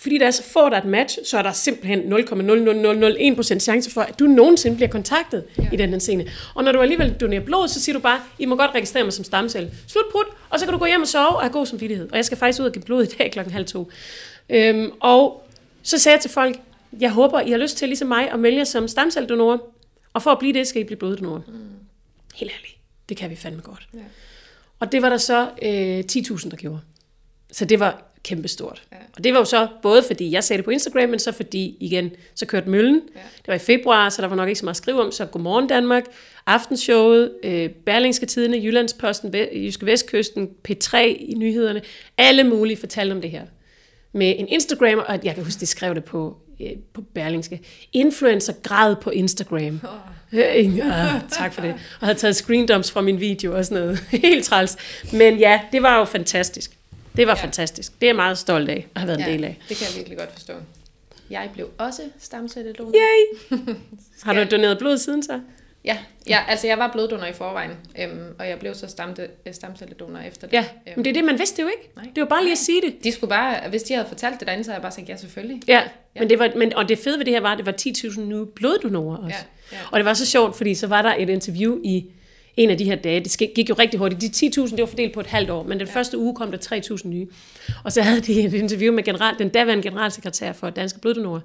fordi der er så få, der er et match, så er der simpelthen 0,00001% chance for, at du nogensinde bliver kontaktet ja. i den scene. Og når du alligevel donerer blod, så siger du bare, I må godt registrere mig som stamcelle. Slut prut, og så kan du gå hjem og sove og have god samvittighed. Og jeg skal faktisk ud og give blod i dag klokken halv to. Øhm, og så sagde jeg til folk, jeg håber, I har lyst til ligesom mig at melde som stamcelledonor, og for at blive det, skal I blive bloddonorer. Mm. Helt ærligt, det kan vi fandme godt. Ja. Og det var der så øh, 10.000, der gjorde. Så det var kæmpestort. Ja. Og det var jo så både fordi jeg sagde det på Instagram, men så fordi igen, så kørte møllen. Ja. Det var i februar, så der var nok ikke så meget at skrive om, så Godmorgen Danmark, Aftenshowet, øh, Berlingske Tidene, Jyllandsposten, Jyske Vestkysten, P3 i nyhederne, alle mulige fortalte om det her. Med en Instagram, og jeg kan huske, de skrev det på, øh, på Berlingske. Influencer græd på Instagram. Oh. Ja, tak for det. Og havde taget screendumps fra min video og sådan noget. [laughs] Helt træls. Men ja, det var jo fantastisk. Det var ja. fantastisk. Det er jeg meget stolt af at have været ja, en del af. det kan jeg virkelig godt forstå. Jeg blev også stamcelledonor. Yay! [laughs] Har du doneret blod siden så? Ja, ja altså jeg var bloddonor i forvejen, øhm, og jeg blev så stamte, øh, stamcelledonor efter det. Ja, øhm. men det er det, man vidste jo ikke. Nej. Det var bare lige at sige det. De skulle bare, hvis de havde fortalt det derinde, så havde jeg bare sagt ja, selvfølgelig. Ja, ja. Men det var, men, og det fede ved det her var, at det var 10.000 nye bloddonorer også. Ja, ja. Og det var så sjovt, fordi så var der et interview i en af de her dage. Det gik jo rigtig hurtigt. De 10.000, det var fordelt på et halvt år, men den ja. første uge kom der 3.000 nye. Og så havde de et interview med general, den daværende generalsekretær for Danske Bloddonorer,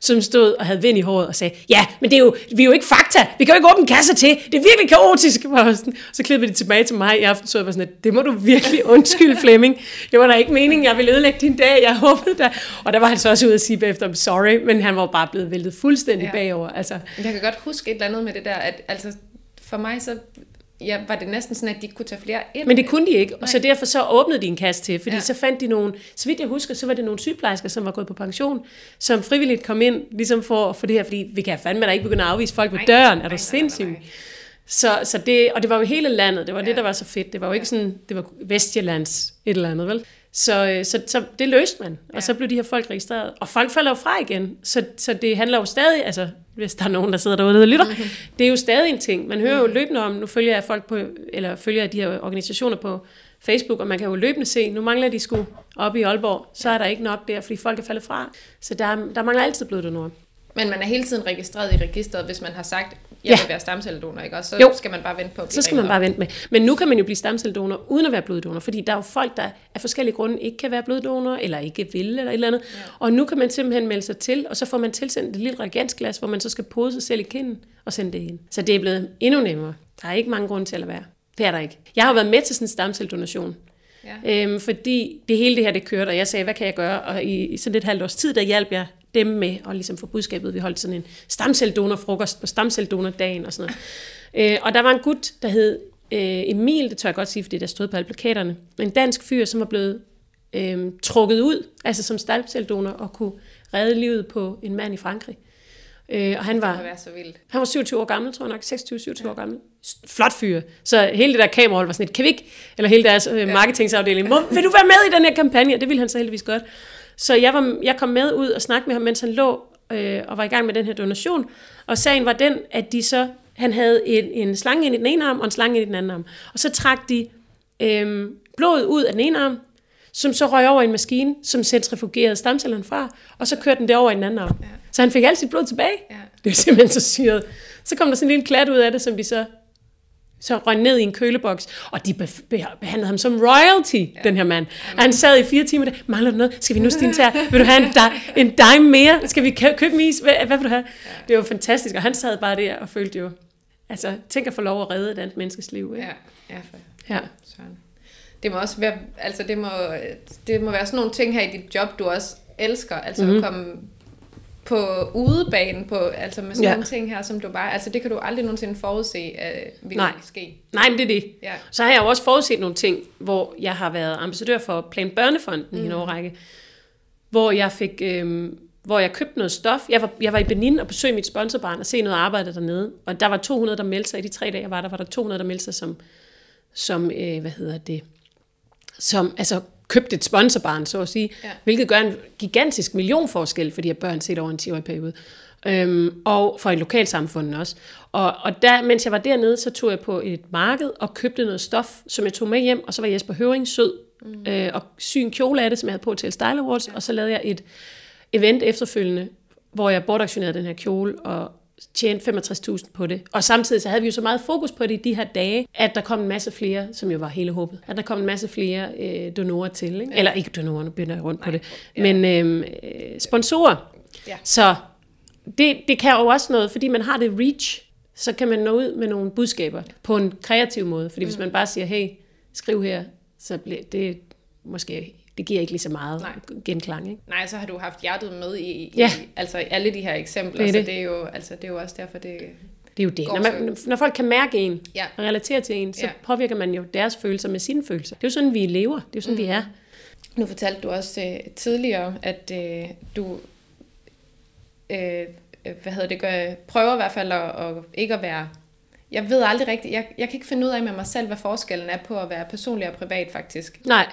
som stod og havde vind i håret og sagde, ja, men det er jo, vi er jo ikke fakta, vi kan jo ikke åbne kasser til, det er virkelig kaotisk. [laughs] Så klippede de tilbage til mig i aften, så jeg var sådan, at det må du virkelig undskylde, [laughs] Flemming. Det var da ikke meningen, jeg ville ødelægge din dag, jeg håbede da. Og der var han så også ude at sige bagefter, I'm sorry, men han var bare blevet væltet fuldstændig ja. bagover. Altså. Jeg kan godt huske et eller andet med det der, at altså, for mig så ja, var det næsten sådan, at de ikke kunne tage flere ind. Men det kunne de ikke, og så derfor så åbnede de en kasse til, fordi ja. så fandt de nogle, så vidt jeg husker, så var det nogle sygeplejersker, som var gået på pension, som frivilligt kom ind, ligesom for, for det her, fordi vi kan fandme da ikke begynde at afvise folk ved døren, er du sindssyg? Så, så det, og det var jo hele landet, det var ja. det, der var så fedt. Det var jo ikke sådan, det var Vestjyllands et eller andet, vel? Så, øh, så, så det løste man, og ja. så blev de her folk registreret. Og folk falder jo fra igen, så, så det handler jo stadig, altså hvis der er nogen, der sidder derude og lytter, mm-hmm. [laughs] det er jo stadig en ting. Man hører jo mm. løbende om, nu følger jeg folk på, eller følger de her organisationer på Facebook, og man kan jo løbende se, nu mangler de sgu op i Aalborg, så er der ikke nok der, fordi folk er faldet fra. Så der, der mangler altid bloddonorer. Men man er hele tiden registreret i registret, hvis man har sagt, jeg ja. vil være stamcelledonor, ikke? Og så jo. skal man bare vente på at blive Så skal man bare vente med. Men nu kan man jo blive stamcelledonor uden at være bloddonor, fordi der er jo folk, der af forskellige grunde ikke kan være bloddonor, eller ikke vil, eller et eller andet. Ja. Og nu kan man simpelthen melde sig til, og så får man tilsendt et lille reagensglas, hvor man så skal pose sig selv i kinden og sende det ind. Så det er blevet endnu nemmere. Der er ikke mange grunde til at være. Det er der ikke. Jeg har været med til sådan en stamcelledonation. Ja. Øhm, fordi det hele det her, det kørte, og jeg sagde, hvad kan jeg gøre? Og i, i sådan et halvt års tid, der hjalp jeg dem med at ligesom få budskabet. Vi holdt sådan en stamcelledonorfrokost på stamcelledonor-dagen og sådan noget. Øh, og der var en gut, der hed øh, Emil, det tør jeg godt sige, fordi der stod på alle plakaterne, en dansk fyr, som var blevet øh, trukket ud, altså som stamcelledonor, og kunne redde livet på en mand i Frankrig. Øh, og han Det var, må være så vildt. han var 27 år gammel, tror jeg nok. 26-27 ja. år gammel. Flot fyr. Så hele det der kamerahold var sådan et, kan vi ikke, eller hele deres øh, marketingsafdeling, må, vil du være med i den her kampagne? Det ville han så heldigvis godt. Så jeg, var, jeg kom med ud og snakkede med ham, mens han lå øh, og var i gang med den her donation. Og sagen var den, at de så, han havde en, en slange ind i den ene arm og en slange ind i den anden arm. Og så trak de øh, blodet ud af den ene arm, som så røg over i en maskine, som centrifugerede stamcellerne fra, og så kørte den det over i den anden arm. Ja. Så han fik alt sit blod tilbage. Ja. Det var simpelthen så syret. Så kom der sådan en lille klat ud af det, som vi så så røg ned i en køleboks, og de be- be- behandlede ham som royalty, ja. den her mand. Og han sad i fire timer der, mangler du noget? Skal vi nu stine til Vil du have en, di- en dime mere? Skal vi kø- købe en is? Hvad, hvad vil du have? Ja. Det var fantastisk, og han sad bare der og følte jo, altså, tænk at få lov at redde et andet menneskes liv. Ikke? Ja, ja, for Ja. Søren. Det må også være, altså det må, det må være sådan nogle ting her i dit job, du også elsker, altså mm-hmm. at komme på udebanen, på, altså med sådan Ja. nogle ting her, som du bare, altså det kan du aldrig nogensinde forudse, uh, vil Nej. ske. Nej, men det er det. Ja. Så har jeg jo også forudset nogle ting, hvor jeg har været ambassadør for Plan Børnefonden mm. i en årrække, hvor jeg fik, øh, hvor jeg købte noget stof. Jeg var, jeg var i Benin og besøgte mit sponsorbarn og se noget arbejde dernede, og der var 200, der meldte sig i de tre dage, jeg var der, var der 200, der meldte sig som, som øh, hvad hedder det, som altså købte et sponsorbarn, så at sige, ja. Ja. hvilket gør en gigantisk millionforskel for de her børn set over en 10-årig periode. Øhm, og for et lokalsamfund også. Og, og der, mens jeg var dernede, så tog jeg på et marked og købte noget stof, som jeg tog med hjem, og så var Jesper Høring sød mm. øh, og sy en kjole af det, som jeg havde på til Style Awards, ja. og så lavede jeg et event efterfølgende, hvor jeg bortaktionerede den her kjole og tjente 65.000 på det. Og samtidig så havde vi jo så meget fokus på det i de her dage, at der kom en masse flere, som jo var hele håbet, at der kom en masse flere øh, donorer til. Ikke? Ja. Eller ikke donorer, nu begynder jeg rundt Nej, på det, ja. men øh, øh, sponsorer. Ja. Så det, det kan jo også noget, fordi man har det reach, så kan man nå ud med nogle budskaber på en kreativ måde. Fordi mm. hvis man bare siger, hey, skriv her, så bliver det måske, det giver ikke lige så meget Nej. genklang. Ikke? Nej, så har du haft hjertet med i, i Ja. altså alle de her eksempler, Det er så det. er jo, altså det er jo også derfor, det Det er jo det. Når, man, når folk kan mærke en Ja. og relatere til en, så Ja. påvirker man jo deres følelser med sine følelser. Det er jo sådan, vi lever. Det er jo sådan, mm. vi er. Nu fortalte du også øh, tidligere, at øh, du øh, øh, hvad hedder det, gør, prøver i hvert fald at, at ikke at være... Jeg ved aldrig rigtigt, jeg, jeg kan ikke finde ud af med mig selv, hvad forskellen er på at være personlig og privat faktisk. Nej,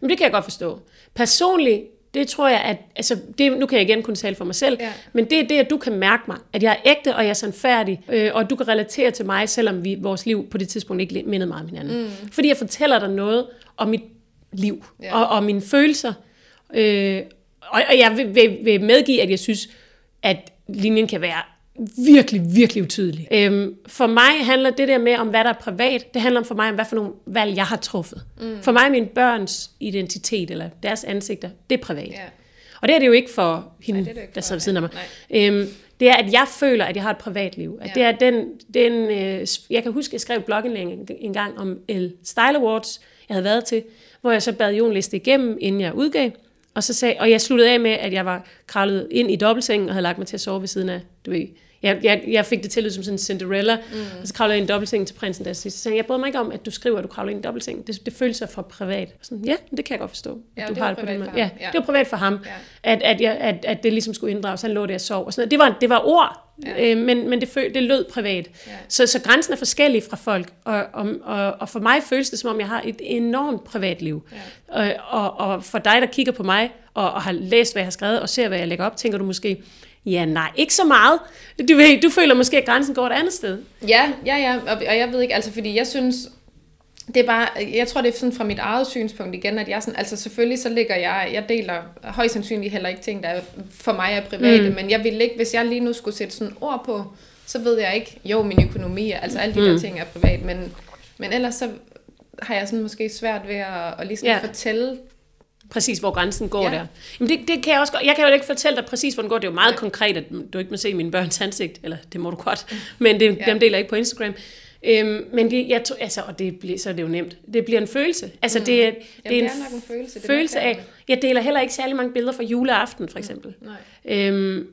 men det kan jeg godt forstå. Personligt, det tror jeg, at... Altså, det, nu kan jeg igen kun tale for mig selv, Ja. men det er det, at du kan mærke mig. At jeg er ægte, og jeg er sandfærdig, øh, og du kan relatere til mig, selvom vi, vores liv på det tidspunkt ikke mindede meget om hinanden. Mm. Fordi jeg fortæller dig noget om mit liv, Ja. og, og mine følelser. Øh, og, og jeg vil, vil, vil medgive, at jeg synes, at linjen kan være virkelig, virkelig utydelig. Øhm, for mig handler det der med om, hvad der er privat, det handler for mig om, hvad for nogle valg, jeg har truffet. Mm. For mig er mine børns identitet, eller deres ansigter, det er privat. Ja. Og det er det jo ikke for hende, Nej, det det ikke der sidder ved siden af mig. nej. Øhm, det er, at jeg føler, at jeg har et privatliv. At Ja. det er den, den øh, jeg kan huske, at jeg skrev blogindlæg en- gang om El Style Awards, jeg havde været til, hvor jeg så bad Jon læse det igennem, inden jeg udgav. Og, så sagde, og jeg sluttede af med, at jeg var kravlet ind i dobbeltsengen og havde lagt mig til at sove ved siden af, du ved, jeg, jeg, jeg fik det til at som sådan en Cinderella, mm. og så kravlede jeg i en dobbeltseng til prinsen der sidst. Så sagde jeg, jeg bryder mig ikke om, at du skriver, at du kravler i en dobbeltseng. Det, det føles for privat. Og Sådan, ja, det kan jeg godt forstå. Ja, du det har det på den måde. Ja. Ja. det var privat for ham, Ja. at, at, jeg, at, at det ligesom skulle inddrages. Han lå der og sov og sådan noget. Det var, det var ord, Ja. øh, men, men det, føl, det lød privat. Ja. Så, så grænsen er forskellig fra folk, og, og, og, og for mig føles det, som om jeg har et enormt privatliv. Ja. Og, og, og for dig, der kigger på mig, og, og har læst, hvad jeg har skrevet, og ser, hvad jeg lægger op, tænker du måske, ja, nej, ikke så meget. Du, ved, du føler måske, at grænsen går et andet sted. Ja, ja, ja, og, og jeg ved ikke, altså fordi jeg synes, det er bare, jeg tror det er sådan fra mit eget synspunkt igen, at jeg sådan, altså selvfølgelig så ligger jeg, jeg deler højst sandsynligt heller ikke ting, der er for mig er private, mm. men jeg vil ikke, hvis jeg lige nu skulle sætte sådan ord på, så ved jeg ikke, jo min økonomi, altså alle de mm. der ting er privat, men, men ellers så har jeg sådan måske svært ved at, at ligesom ja. fortælle, Præcis, hvor grænsen går Ja. der. Jamen det, det kan jeg også. Jeg kan jo ikke fortælle dig præcis, hvor den går. Det er jo meget konkret, at du ikke må se mine børns ansigt. Eller det må du godt. Men det, Ja. dem deler jeg ikke på Instagram. Øhm, men det, jeg tror, altså, og det bliver, så er det jo nemt. Det bliver en følelse. Altså, mm. det, er, det det er en, er nok en følelse, det følelse af... Jeg deler heller ikke særlig mange billeder fra juleaften, for eksempel. nej. Øhm,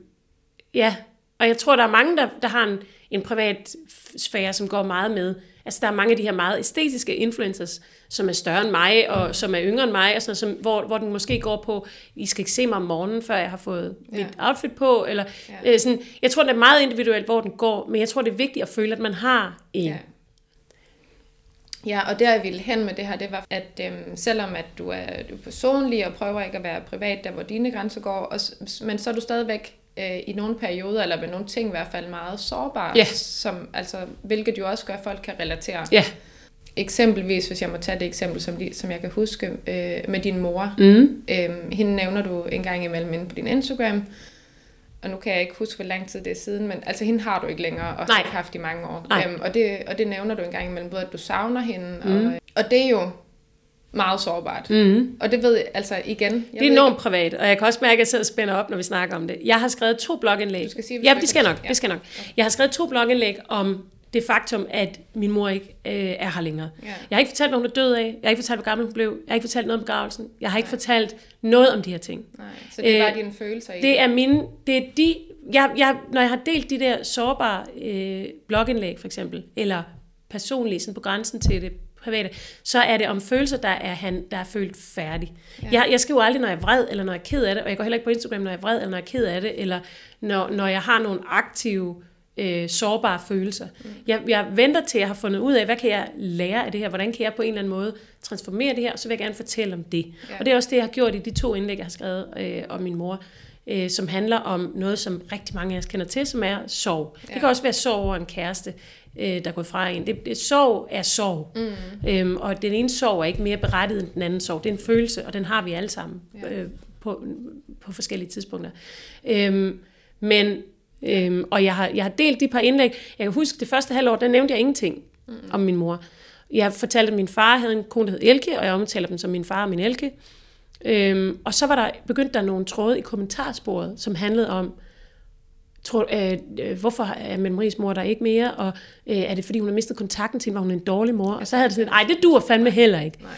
ja, og jeg tror, der er mange, der, der har en, en privat sfære, som går meget med, Altså, der er mange af de her meget æstetiske influencers, som er større end mig, og som er yngre end mig, og sådan, som, hvor, hvor den måske går på, I skal ikke se mig om morgenen, før jeg har fået ja. mit outfit på, eller ja. øh, sådan, jeg tror, det er meget individuelt, hvor den går, men jeg tror, det er vigtigt at føle, at man har en. Ja. Ja, og der jeg ville hen med det her, det var, at øhm, selvom at du er, du er personlig og prøver ikke at være privat, der hvor dine grænser går, og, men så er du stadigvæk øh, i nogle perioder, eller med nogle ting i hvert fald meget sårbar, Ja. som, altså, hvilket jo også gør, at folk kan relatere. Ja. Eksempelvis, hvis jeg må tage det eksempel, som, de, som jeg kan huske, øh, med din mor. Mm. Øhm, hende nævner du en gang imellem inde på din Instagram, og nu kan jeg ikke huske, hvor lang tid det er siden, men altså hende har du ikke længere, og har ikke haft i mange år. Nej. Øhm, og, det, og det nævner du en gang imellem, både at du savner hende, Mm. og, og det er jo meget sårbart. Mm. Og det ved jeg, altså igen... Jeg Det er enormt privat, og jeg kan også mærke, at jeg sidder og spænder op, når vi snakker om det. Jeg har skrevet to blogindlæg. Du skal sige, ja, det skal ikke- nok. ja. Det skal nok. Jeg har skrevet to blogindlæg om det faktum, at min mor ikke øh, er her længere. Ja. Jeg har ikke fortalt, hvad hun er død af. Jeg har ikke fortalt, hvor gammel hun blev. Jeg har ikke fortalt noget om begravelsen. Jeg har ikke fortalt noget om de her ting. Nej, så det er bare Øh, dine følelser i Det er mine, det er de, jeg, jeg, når jeg har delt de der sårbare øh, blogindlæg for eksempel, eller personlige, sådan på grænsen til det private, så er det om følelser, der er, han, der er følt færdig. Ja. Jeg, jeg skriver aldrig, når jeg er vred, eller når jeg er ked af det, og jeg går heller ikke på Instagram, når jeg er vred, eller når jeg er ked af det, eller når, når jeg har nogle aktive, øh, sårbare følelser. Mm. Jeg, jeg venter til, at jeg har fundet ud af, hvad kan jeg lære af det her, hvordan kan jeg på en eller anden måde transformere det her, og så vil jeg gerne fortælle om det. Ja. Og det er også det, jeg har gjort i de to indlæg, jeg har skrevet øh, om min mor øh, som handler om noget, som rigtig mange af os kender til, som er sorg. Ja. Det kan også være sorg over en kæreste, øh, der er gået fra en. Det, det, sorg er sorg. Mm. Øhm, og den ene sorg er ikke mere berettiget end den anden sorg. Det er en følelse, og den har vi alle sammen Ja. øh, på, på forskellige tidspunkter. Øhm, men, øhm, og jeg har, jeg har delt de par indlæg. Jeg kan huske, det første halvår, der nævnte jeg ingenting mm. om min mor. Jeg fortalte, at min far havde en kone, der hed Elke, og jeg omtaler dem som min far og min Elke. Øhm, og så var der begyndt der nogle tråde i kommentarsporet, som handlede om, tro, øh, øh, hvorfor er Mette Maries mor der ikke mere, og øh, er det fordi hun har mistet kontakten til var hun en dårlig mor? Og så havde det sådan, nej, det duer fandme heller ikke. Nej.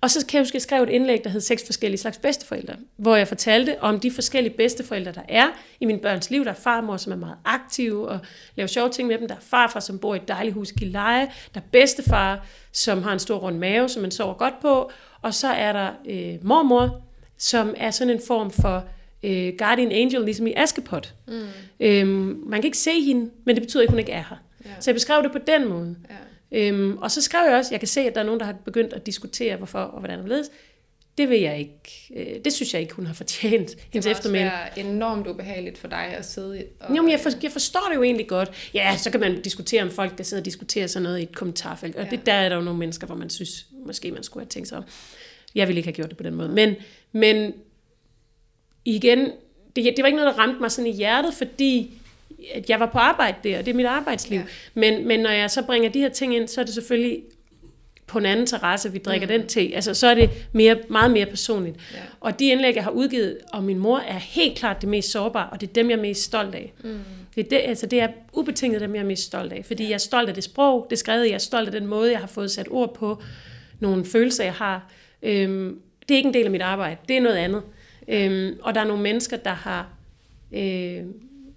Og så kan jeg huske, jeg skrev et indlæg, der hed seks forskellige slags bedsteforældre, hvor jeg fortalte om de forskellige bedsteforældre, der er i mine børns liv. Der er farmor, som er meget aktiv og laver sjove ting med dem. Der er farfar, som bor i et dejligt hus i Gilleleje. Der er bedstefar, som har en stor rund mave, som man sover godt på. Og så er der øh, mormor, som er sådan en form for øh, guardian angel, ligesom i Askepot. Mm. Øhm, man kan ikke se hende, men det betyder ikke, hun ikke er her. Ja. Så jeg beskrev det på den måde. Ja. Øhm, og så skrev jeg også, jeg kan se, at der er nogen, der har begyndt at diskutere, hvorfor og hvordan og ledes. Det vil jeg ikke. Øh, det synes jeg ikke, hun har fortjent, hendes Det må også eftermæle. være enormt ubehageligt for dig at sidde og... Jo, men jeg, for, jeg forstår det jo egentlig godt. Ja, så kan man diskutere om folk, der sidder og diskuterer sådan noget i et kommentarfelt. Og Ja. det, der er der jo nogle mennesker, hvor man synes, måske man skulle have tænkt sig om. Jeg ville ikke have gjort det på den måde. Men, men igen, det, det var ikke noget, der ramte mig sådan i hjertet, fordi at jeg var på arbejde der, og det er mit arbejdsliv. Ja. Men, men når jeg så bringer de her ting ind, så er det selvfølgelig på en anden terrasse, vi drikker mm. den til. Altså, så er det mere, meget mere personligt. Ja. Og de indlæg, jeg har udgivet om min mor, er helt klart det mest sårbare, og det er dem, jeg er mest stolt af. Mm. Det, er det, altså, det er ubetinget dem, jeg er mest stolt af. Fordi ja. jeg er stolt af det sprog, det skrevet, jeg er stolt af den måde, jeg har fået sat ord på, nogle følelser, jeg har. Øhm, det er ikke en del af mit arbejde, det er noget andet. Øhm, og der er nogle mennesker, der har øh,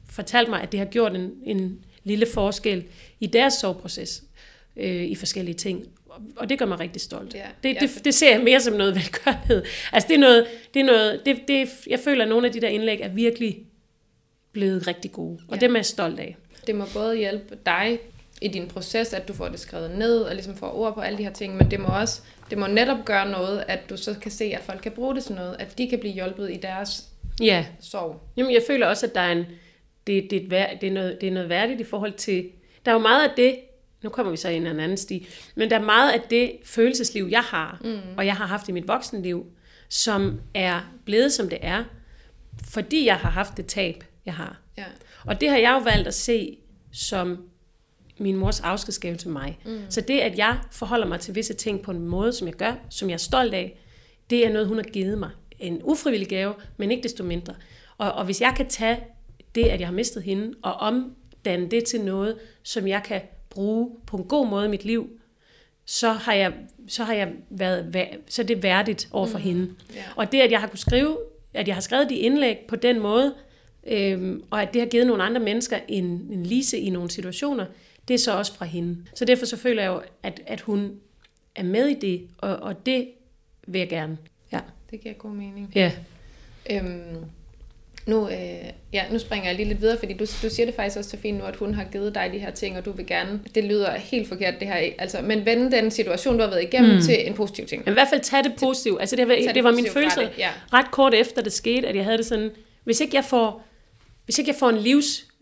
fortalt mig, at det har gjort en, en lille forskel i deres soveproces øh, i forskellige ting. Og- det gør mig rigtig stolt. Ja, det, det, det ser jeg mere som noget [laughs] velgørenhed. Altså det er noget, det er noget det, det, jeg føler, at nogle af de der indlæg er virkelig blevet rigtig gode. Og Ja. dem er jeg stolt af. Det må både hjælpe dig i din proces, at du får det skrevet ned, og ligesom får ord på alle de her ting, men det må også, det må netop gøre noget, at du så kan se, at folk kan bruge det til noget, at de kan blive hjulpet i deres Ja, sorg. Jamen, jeg føler også, at der er en, det, det, er et vær, det, er noget, det er noget værdigt i forhold til... Der er jo meget af det, nu kommer vi så ind i en anden sti, men der er meget af det følelsesliv, jeg har, mm. og jeg har haft i mit voksenliv, som er blevet, som det er, fordi jeg har haft det tab, jeg har. Ja. Og det har jeg jo valgt at se som min mors afskedsgave til mig. Mm. Så det, at jeg forholder mig til visse ting på en måde, som jeg gør, som jeg er stolt af, det er noget, hun har givet mig. En ufrivillig gave, men ikke desto mindre. Og, og hvis jeg kan tage det, at jeg har mistet hende, og omdanne det til noget, som jeg kan bruge på en god måde i mit liv, så har jeg, så har jeg været, væ- så er det værdigt over for mm. hende. Ja. Og det, at jeg har kunne skrive, at jeg har skrevet de indlæg på den måde, øhm, og at det har givet nogle andre mennesker en, en lise i nogle situationer, det er så også fra hende. Så derfor så føler jeg jo, at, at hun er med i det, og, og det vil jeg gerne. Ja. Det giver god mening. Ja. Øhm, nu, øh, ja, nu springer jeg lige lidt videre, fordi du, du siger det faktisk også så fint nu, at hun har givet dig de her ting, og du vil gerne, det lyder helt forkert det her, altså, men vende den situation, du har været igennem, mm. til en positiv ting. Men i hvert fald tage det positivt. Altså det, var, det det var min følelse det, ja. ret kort efter det skete, at jeg havde det sådan, hvis ikke jeg får, hvis ikke jeg får en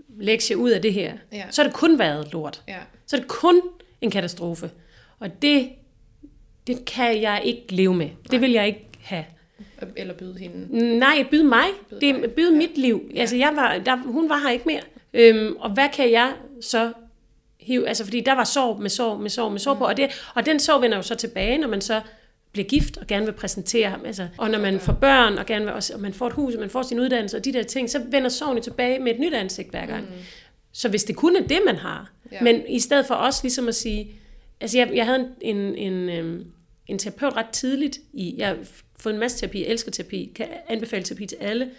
livslektie ud af det her, Ja. så har det kun været lort. Ja. Så er det kun en katastrofe. Og det, det kan jeg ikke leve med. Det vil jeg ikke have. Eller byde hende. Nej, byde mig. Byde Det er byde mit liv. Altså, jeg var, der, hun var her ikke mere. Øhm, og hvad kan jeg så hive? Altså, fordi der var sorg med sorg med sorg med sorg på. Og, det, og den sorg vender jo så tilbage, når man så bliver gift og gerne vil præsentere ham. Altså, og når man får børn og gerne vil også, og man får et hus, og man får sin uddannelse og de der ting, så vender sorgen tilbage med et nyt ansigt hver gang. Mm. Så hvis det kun er det, man har, Ja. men i stedet for også ligesom at sige, altså jeg, jeg havde en, en, en, øhm, en terapeut ret tidligt i, jeg har fået en masse terapi, jeg elsker terapi, kan anbefale terapi til alle,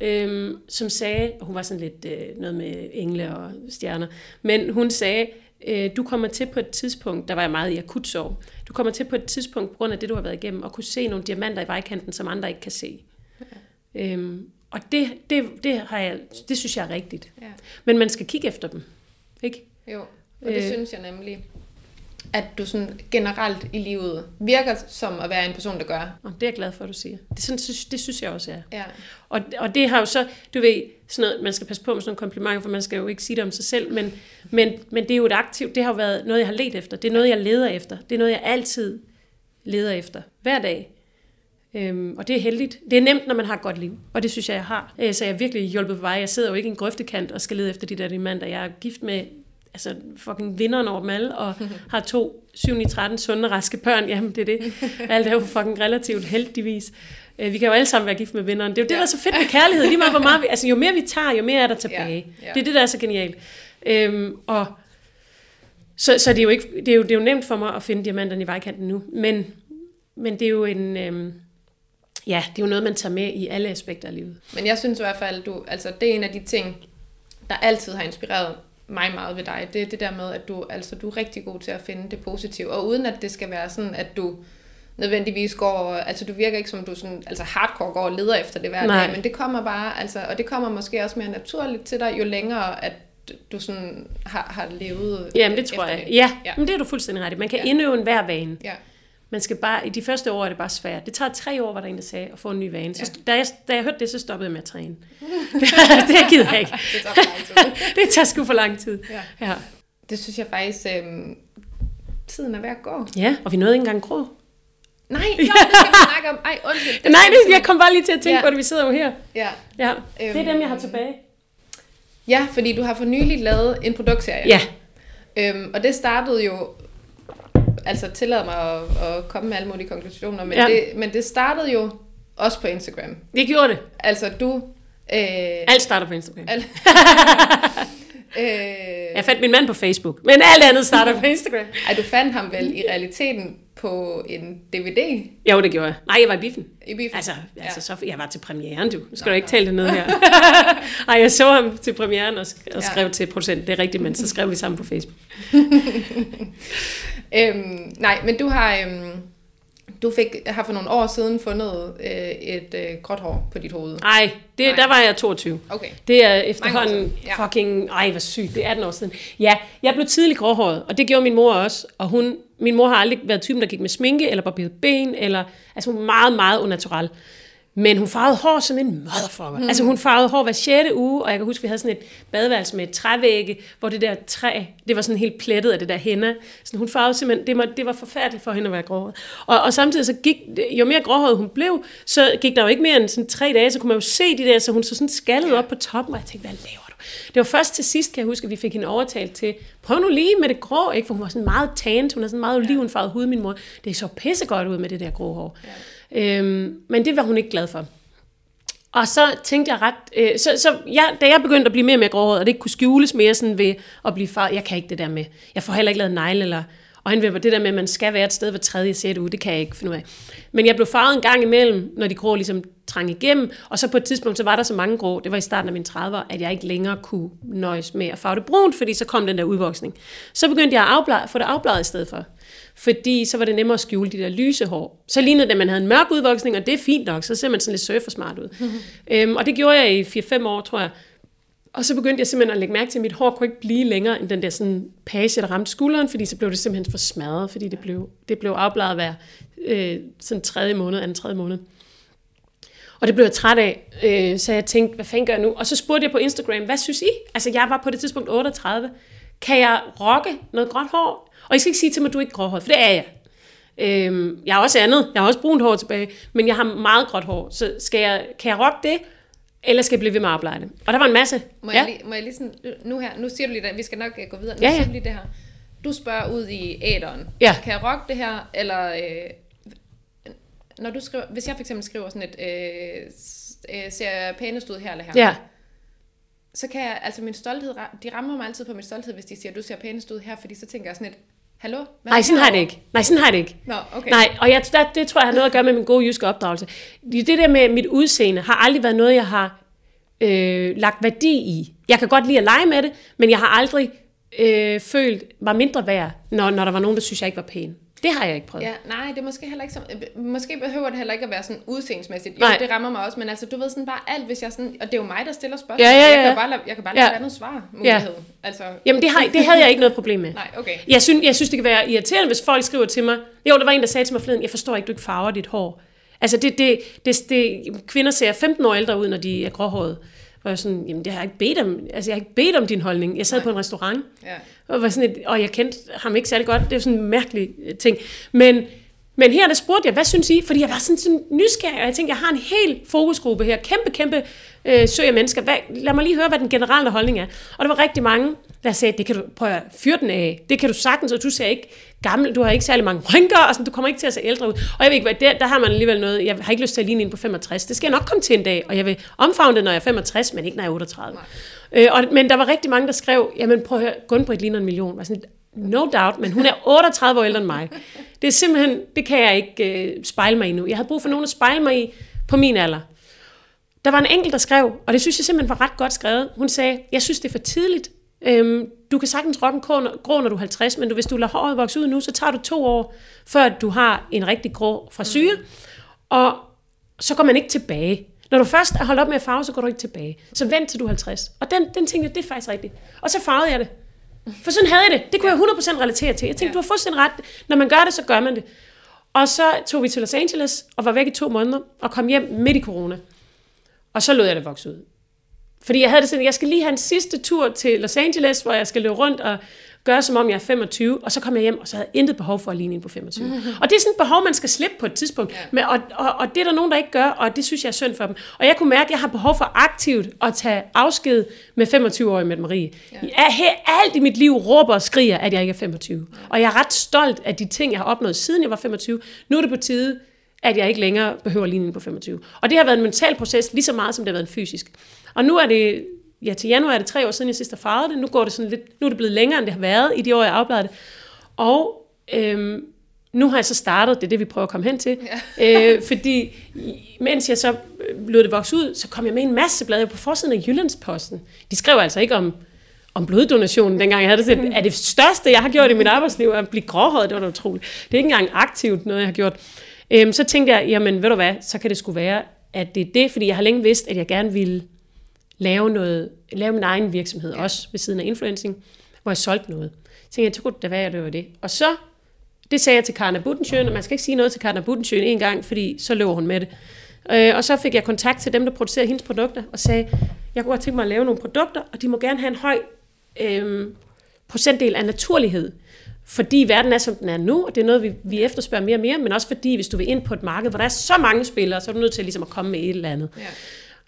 øhm, som sagde, hun var sådan lidt øh, noget med engle og stjerner, men hun sagde, øh, du kommer til på et tidspunkt, der var jeg meget i akut sorg, du kommer til på et tidspunkt, på grund af det, du har været igennem, at kunne se nogle diamanter i vejkanten, som andre ikke kan se. Ja. Øhm, og det, det, det, har jeg, det synes jeg er rigtigt. Ja. Men man skal kigge efter dem. Ikke? Jo, og det. Øh. synes jeg nemlig, at du sådan generelt i livet virker som at være en person, der gør. Og det er jeg glad for, at du siger. Det, sådan, synes, det synes jeg også er. Ja, Og, og det har jo så, du ved, sådan noget, man skal passe på med sådan nogle komplimenter, for man skal jo ikke sige det om sig selv, men, men, men det er jo et aktivt, det har jo været noget, jeg har let efter. Det er noget, jeg leder efter. Det er noget, jeg altid leder efter. Hver dag. Øhm, og det er heldigt. Det er nemt, når man har et godt liv, og det synes jeg, jeg har. Øh, Så jeg er virkelig hjulpet på vej. Jeg sidder jo ikke i en grøftekant og skal lede efter de der diamanter. Jeg er gift med altså fucking vinderen over dem alle, og [laughs] har to 7-13 sunde, raske børn. Jamen, det er det. Alt er jo fucking relativt heldigvis. Øh, Vi kan jo alle sammen være gift med vinderen. Det er jo det, der er så fedt med kærlighed. Lige meget, hvor meget vi, altså, jo mere vi tager, jo mere er der tilbage. Ja, ja. Det er det, der er så genialt. Øhm, og så, så det, er jo ikke, det, er jo, det er jo nemt for mig at finde diamanterne i vejkanten nu. Men, men det er jo en... Øhm, ja, det er jo noget, man tager med i alle aspekter af livet. men jeg synes i hvert fald, du, altså det er en af de ting, der altid har inspireret mig meget ved dig. Det er det der med, at du, altså, du er rigtig god til at finde det positive, og uden at det skal være sådan, at du nødvendigvis går, altså du virker ikke som du sådan, altså hardcore går og leder efter det hver Nej. dag, men det kommer bare, altså, og det kommer måske også mere naturligt til dig, jo længere at du sådan har, har levet Jamen, det tror jeg. det. Ja, Ja. men det er du fuldstændig ret i. Man kan ja. indøve en hver vane. Ja, Man skal bare, I de første år er det bare svært. Det tager tre år, var der en, der sagde, at få en ny vane. Så, Ja. da, jeg, da jeg hørte det, så stoppede jeg med at træne. [laughs] [laughs] det gider jeg ikke. det tager for lang tid. [laughs] det tager sgu for lang tid. Ja. Ja. Det synes jeg faktisk, øhm, tiden er ved at gå. ja, og vi nåede ikke engang grå. Nej, jo, det skal vi snakke om. Ej, undskyld. Nej, skal det, vi jeg kom bare lige til at tænke Ja. på det, vi sidder jo her. Ja. Ja, det er Øhm. dem, jeg har tilbage. ja, fordi du har for nylig lavet en produktserie. Ja, Øhm, og det startede jo, altså tillad mig at, at komme med alle mulige konklusioner, men, Ja. det, men det startede jo også på Instagram. vi gjorde det. Altså du... Øh, Alt starter på Instagram. al, [laughs] øh, Jeg fandt min mand på Facebook, men alt andet starter på Instagram. [laughs] ej, du fandt ham vel i realiteten på en DVD Jo, det gjorde jeg. Nej, jeg var i biffen. i biffen? Altså, Ja. altså så, jeg var til premieren, du. Nu skal du ikke tale det ned her. [laughs] Ej, jeg så ham til premieren og, sk- og Ja. skrev til producent. Det er rigtigt, men så skrev vi sammen på Facebook. Øhm, nej, men du har, øhm, du fik, har for nogle år siden fundet øh, et øh, gråt hår på dit hoved. Ej, det, Nej. der var jeg 22. Okay. Det er efterhånden ja. fucking... Ej, hvor sygt. Det er 18 år siden. Ja, jeg blev tidligt gråhåret, og det gjorde min mor også. Og hun, min mor har aldrig været typen, der gik med sminke, eller barberet ben, eller... Altså, hun var meget, meget unnatural. Men hun farvede hår som en motherfucker. Mm. Altså, hun farvede hår hver 6. uge, og jeg kan huske, vi havde sådan et badeværelse med et trævægge, hvor det der træ, det var sådan helt plettet af det der hænder. Så hun farvede simpelthen, det var, det var forfærdeligt for hende at være gråhåret. Og, og samtidig så gik, jo mere gråhåret hun blev, så gik der jo ikke mere end sådan tre dage, så kunne man jo se de der, så hun så sådan skaldet op på toppen, og jeg tænkte, hvad laver du? Det var først til sidst, kan jeg huske, at vi fik hende overtalt til, prøv nu lige med det grå, ikke? for hun var sådan meget tanned, hun har sådan meget olivenfarvet hud, min mor. Det så pissegodt ud med det der grå hår. Ja. Øhm, men det var hun ikke glad for. Og så tænkte jeg ret, øh, så, så jeg, da jeg begyndte at blive mere og mere gråhåret, og det ikke kunne skjules mere sådan ved at blive far, jeg kan ikke det der med, jeg får heller ikke lavet negle eller øjenvipper, det der med, at man skal være et sted hver tredje, sjette uge, det kan jeg ikke finde ud af. Men jeg blev farvet en gang imellem, når de grå ligesom trængte igennem, og så på et tidspunkt, så var der så mange grå, det var i starten af mine 30'er, at jeg ikke længere kunne nøjes med at farve det brunt, fordi så kom den der udvoksning. Så begyndte jeg at afblade, få det afbladet i stedet for. Fordi så var det nemmere at skjule de der lyse hår. Så lignede det, at man havde en mørk udvoksning, og det er fint nok, så ser man sådan lidt surfer-smart ud. [laughs] øhm, og det gjorde jeg i 4-5 år, tror jeg. Og så begyndte jeg simpelthen at lægge mærke til, at mit hår kunne ikke blive længere end den der sådan page, der ramte skulderen, fordi så blev det simpelthen for smadret, fordi det blev, det blev afbladet hver øh, sådan tredje måned, anden tredje måned. Og det blev jeg træt af, øh, så jeg tænkte, hvad fanden gør jeg nu? Og så spurgte jeg på Instagram, hvad synes I? Altså jeg var på det tidspunkt 38. Kan jeg rocke noget gråt hår? Og I skal ikke sige til mig, at du er ikke gråhåret, for det er jeg. Øhm, jeg har også andet. Jeg har også brunt hår tilbage, men jeg har meget gråt hår. Så skal jeg, kan jeg rocke det? Eller skal jeg blive ved med at arbejde? Og der var en masse. Må, ja. jeg, lige, må jeg lige sådan, nu her, nu siger du lige det, vi skal nok øh, gå videre, nu Ja, ja, siger du lige det her. Du spørger ud i æderen, Ja. kan jeg rocke det her, eller øh, når du skriver, hvis jeg for eksempel skriver sådan et, øh, øh, ser jeg pænest ud her eller her, ja. så kan jeg, altså min stolthed, de rammer mig altid på min stolthed, hvis de siger, du ser pænest ud her, fordi så tænker jeg sådan et, hallo? Hvad Nej, sådan har jeg det herovre?" ikke. Nej, sådan har jeg det ikke. Nå, okay. Nej, og jeg, der, det tror jeg har noget at gøre med min gode jyske opdragelse. Det det der med mit udseende har aldrig været noget, jeg har øh, lagt værdi i. Jeg kan godt lide at lege med det, men jeg har aldrig øh, følt mig mindre værd, når, når der var nogen, der synes, jeg ikke var pæn. Det har jeg ikke prøvet. Ja, nej, det er måske heller ikke så, måske behøver det heller ikke at være sådan udseendemæssigt. Jo, Nej. det rammer mig også, men altså, du ved sådan bare alt, hvis jeg sådan, og det er jo mig, der stiller spørgsmål. Ja, ja, ja, Jeg kan ja. bare lade, jeg kan bare Ja. lade ja. andet svar mulighed. Altså, Jamen, det, har, det havde jeg ikke noget problem med. [laughs] nej, okay. Jeg synes, jeg synes, det kan være irriterende, hvis folk skriver til mig. Jo, der var en, der sagde til mig forleden, jeg forstår ikke, du ikke farver dit hår. Altså, det, det, det, det, kvinder ser 15 år ældre ud, når de er gråhårede. Hvor jeg sådan, jamen det har jeg ikke bedt om, altså jeg har ikke bedt om din holdning. Jeg sad Nej. på en restaurant, Ja. og, var sådan et, og jeg kendte ham ikke særlig godt. Det er sådan en mærkelig øh, ting. Men, men her der spurgte jeg, hvad synes I? Fordi jeg var sådan, sådan nysgerrig, og jeg tænkte, jeg har en hel fokusgruppe her. Kæmpe, kæmpe øh, søg af mennesker. Hvad, lad mig lige høre, hvad den generelle holdning er. Og der var rigtig mange, der sagde, det kan du prøve at fyre den af. Det kan du sagtens, og du ser ikke gammel, du har ikke særlig mange rynker, og sådan, du kommer ikke til at se ældre ud. Og jeg ved ikke, hvad, der, der har man alligevel noget, jeg har ikke lyst til at ligne en på 65. Det skal jeg nok komme til en dag, og jeg vil omfavne det, når jeg er 65, men ikke når jeg er 38. Øh, og, men der var rigtig mange, der skrev, jamen prøv at høre, Gunbritt ligner en million. Jeg var sådan, no doubt, men hun er [laughs] 38 år ældre end mig. Det er simpelthen, det kan jeg ikke øh, spejle mig i nu. Jeg havde brug for nogen at spejle mig i på min alder. Der var en enkelt, der skrev, og det synes jeg simpelthen var ret godt skrevet. Hun sagde, jeg synes, det er for tidligt. Øhm, du kan sagtens rocke en grå, når du er 50, men du, hvis du lader håret vokse ud nu, så tager du to år, før du har en rigtig grå frisyr, mm. og så går man ikke tilbage. Når du først er holdt op med at farve, så går du ikke tilbage. Så vent til du er 50. Og den, den tænkte jeg, det er faktisk rigtigt. Og så farvede jeg det. For sådan havde jeg det. Det kunne jeg 100% relatere til. Jeg tænkte, Ja. du har fuldstændig ret. Når man gør det, så gør man det. Og så tog vi til Los Angeles og var væk i to måneder og kom hjem midt i corona. Og så lod jeg det vokse ud. Fordi jeg havde det sådan, jeg skal lige have en sidste tur til Los Angeles, hvor jeg skal løbe rundt og gøre som om jeg er 25, og så kom jeg hjem, og så havde jeg intet behov for at ligne en på 25. Og det er sådan et behov, man skal slippe på et tidspunkt. Ja. Men, og, og, og det er der nogen, der ikke gør, og det synes jeg er synd for dem. Og jeg kunne mærke, at jeg har behov for aktivt at tage afsked med 25-årige med Marie. Ja. Jeg, alt i mit liv råber og skriger, at jeg ikke er 25. Ja. Og jeg er ret stolt af de ting, jeg har opnået, siden jeg var 25. Nu er det på tide, at jeg ikke længere behøver at ligne en på 25. Og det har været en mental proces, lige så meget som det har været en fysisk. Og nu er det, ja til januar er det tre år siden, jeg sidst har farvet det. Nu, går det sådan lidt, nu er det blevet længere, end det har været i de år, jeg afbladede det. Og øhm, nu har jeg så startet, det er det, vi prøver at komme hen til. Ja. [laughs] øh, fordi mens jeg så øh, lod det vokse ud, så kom jeg med en masse blade på forsiden af Jyllandsposten. De skrev altså ikke om, om bloddonationen, dengang jeg havde det sådan, er det største, jeg har gjort i mit arbejdsliv, at blive gråhåret, det var utroligt. Det er ikke engang aktivt noget, jeg har gjort. Øhm, så tænkte jeg, jamen ved du hvad, så kan det sgu være, at det er det, fordi jeg har længe vidst, at jeg gerne ville lave, noget, lave min egen virksomhed, ja. også ved siden af influencing, hvor jeg solgte noget. Så tænkte jeg, så kunne det da være, at det var det. Og så, det sagde jeg til Karna Buttensjøen, og man skal ikke sige noget til Karna Buttensjøen en gang, fordi så løber hun med det. Øh, og så fik jeg kontakt til dem, der producerer hendes produkter, og sagde, jeg kunne godt tænke mig at lave nogle produkter, og de må gerne have en høj øh, procentdel af naturlighed. Fordi verden er, som den er nu, og det er noget, vi, vi efterspørger mere og mere, men også fordi, hvis du vil ind på et marked, hvor der er så mange spillere, så er du nødt til ligesom at komme med et eller andet. Ja.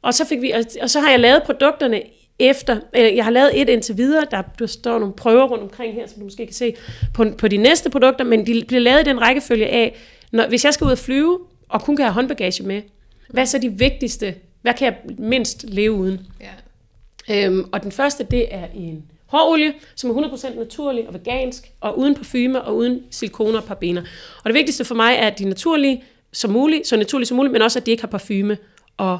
Og så, fik vi, og, og så har jeg lavet produkterne efter, eller jeg har lavet et indtil videre, der, der står nogle prøver rundt omkring her, som du måske kan se på, på de næste produkter, men de bliver lavet i den rækkefølge af, når, hvis jeg skal ud og flyve, og kun kan have håndbagage med, hvad er så de vigtigste, hvad kan jeg mindst leve uden? Ja. Øhm, og den første, det er en hårolie, som er 100% naturlig og vegansk, og uden parfume og uden silikoner og parabener. Og det vigtigste for mig er, at de er naturlige som muligt, så naturlige som muligt, men også, at de ikke har parfume og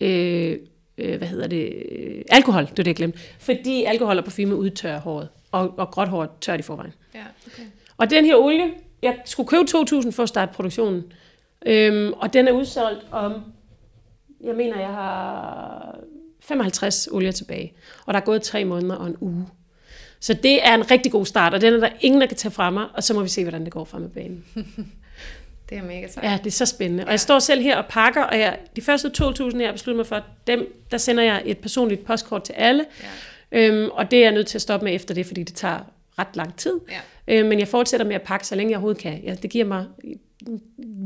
øh, øh, hvad hedder det, øh, alkohol, det er det, jeg glemte. Fordi alkohol og parfume udtørrer håret, og, og gråt hår tør i forvejen. Ja, okay. Og den her olie, jeg skulle købe 2.000 for at starte produktionen. Øhm, og den er udsolgt om, jeg mener, jeg har 55 olier tilbage. Og der er gået tre måneder og en uge. Så det er en rigtig god start, og den er der ingen, der kan tage fra mig, og så må vi se, hvordan det går frem med banen. [laughs] Det er mega sejt. Ja, det er så spændende. Og jeg står selv her og pakker, og jeg, de første 2.000, jeg har besluttet mig for, dem, der sender jeg et personligt postkort til alle. Ja. Øhm, og det er jeg nødt til at stoppe med efter det, fordi det tager ret lang tid. Ja. Øh, men jeg fortsætter med at pakke, så længe jeg overhovedet kan. Ja, det giver mig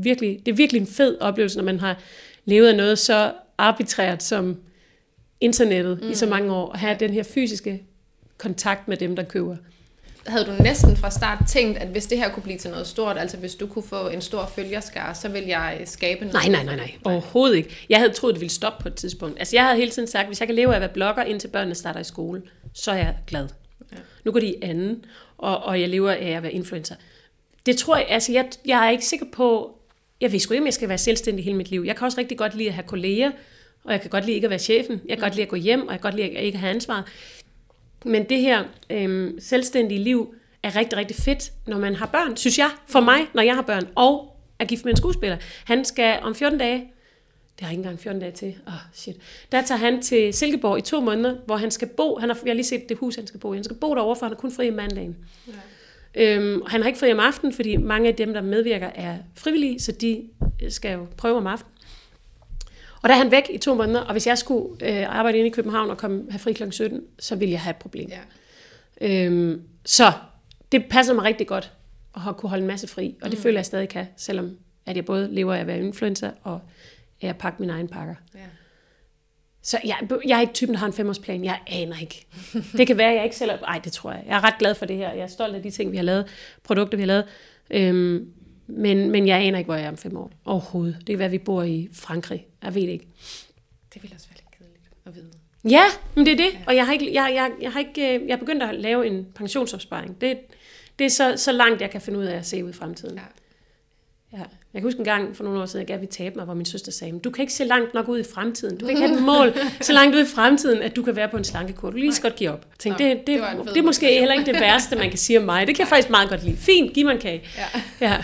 virkelig, det er virkelig en fed oplevelse, når man har levet af noget så arbitrært som internettet mm. i så mange år, at have den her fysiske kontakt med dem, der køber. Havde du næsten fra start tænkt, at hvis det her kunne blive til noget stort, altså hvis du kunne få en stor følgerskare, så vil jeg skabe noget? Nej, nej, nej, nej. Overhovedet ikke. Jeg havde troet, det ville stoppe på et tidspunkt. Altså, jeg havde hele tiden sagt, hvis jeg kan leve af at være blogger, indtil børnene starter i skole, så er jeg glad. Ja. Nu går de i anden, og, og jeg lever af at være influencer. Det tror jeg, altså jeg, jeg er ikke sikker på, jeg ved sgu ikke, om jeg skal være selvstændig hele mit liv. Jeg kan også rigtig godt lide at have kolleger, og jeg kan godt lide ikke at være chefen. Jeg kan godt lide at gå hjem, og jeg kan godt lide at ikke have ansvaret. Men det her øhm, selvstændige liv er rigtig, rigtig fedt, når man har børn, synes jeg. For mig, når jeg har børn, og er gift med en skuespiller. Han skal om 14 dage, det har ikke engang 14 dage til, åh oh, shit, der tager han til Silkeborg i to måneder, hvor han skal bo, han har, jeg har lige set det hus, han skal bo i, han skal bo derovre, for han er kun fri om mandagen. Ja. Øhm, han har ikke fri om aftenen, fordi mange af dem, der medvirker, er frivillige, så de skal jo prøve om aftenen. Og der er han væk i to måneder, og hvis jeg skulle øh, arbejde inde i København og komme, have fri kl. 17, så ville jeg have et problem. Ja. Øhm, så det passer mig rigtig godt at have kunne holde en masse fri, og det mm. føler jeg stadig kan, selvom at jeg både lever af at være influencer, og at pakke mine egne pakker. Ja. Så jeg, jeg er ikke typen, der har en femårsplan. Jeg aner ikke. Det kan være, at jeg ikke selv... Ej, det tror jeg. Jeg er ret glad for det her. Jeg er stolt af de ting, vi har lavet. Produkter, vi har lavet. Øhm, men, men jeg aner ikke, hvor jeg er om fem år. Overhovedet. Det kan være, at vi bor i Frankrig. Jeg ved det ikke. Det vil også være lidt kedeligt at vide. Ja, men det er det. Ja. Og jeg har, ikke, jeg, jeg, jeg, har ikke, øh, jeg har begyndt at lave en pensionsopsparing. Det, det er så, så langt, jeg kan finde ud af at se ud i fremtiden. Ja. Ja. Jeg kan huske en gang for nogle år siden, jeg gerne ville tabe mig, hvor min søster sagde, du kan ikke se langt nok ud i fremtiden. Du kan ikke have et [laughs] mål så langt ud i fremtiden, at du kan være på en slankekur. Du lige så godt give op. Jeg tænkte, Nå, det, det, det, det er måske måde. heller ikke det værste, man kan sige om mig. Det kan jeg faktisk meget godt lide. Fint, giv mig en kage. Ja. ja.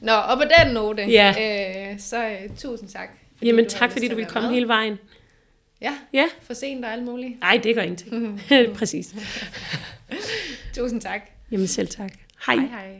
Nå, og på den note, ja. øh, så uh, tusind tak. Fordi Jamen tak, fordi du ville komme med. hele vejen. Ja, ja, for sent og alt muligt. Nej, det gør ingenting. [laughs] [laughs] Præcis. tusind tak. Jamen selv tak. Hej. Hej, hej.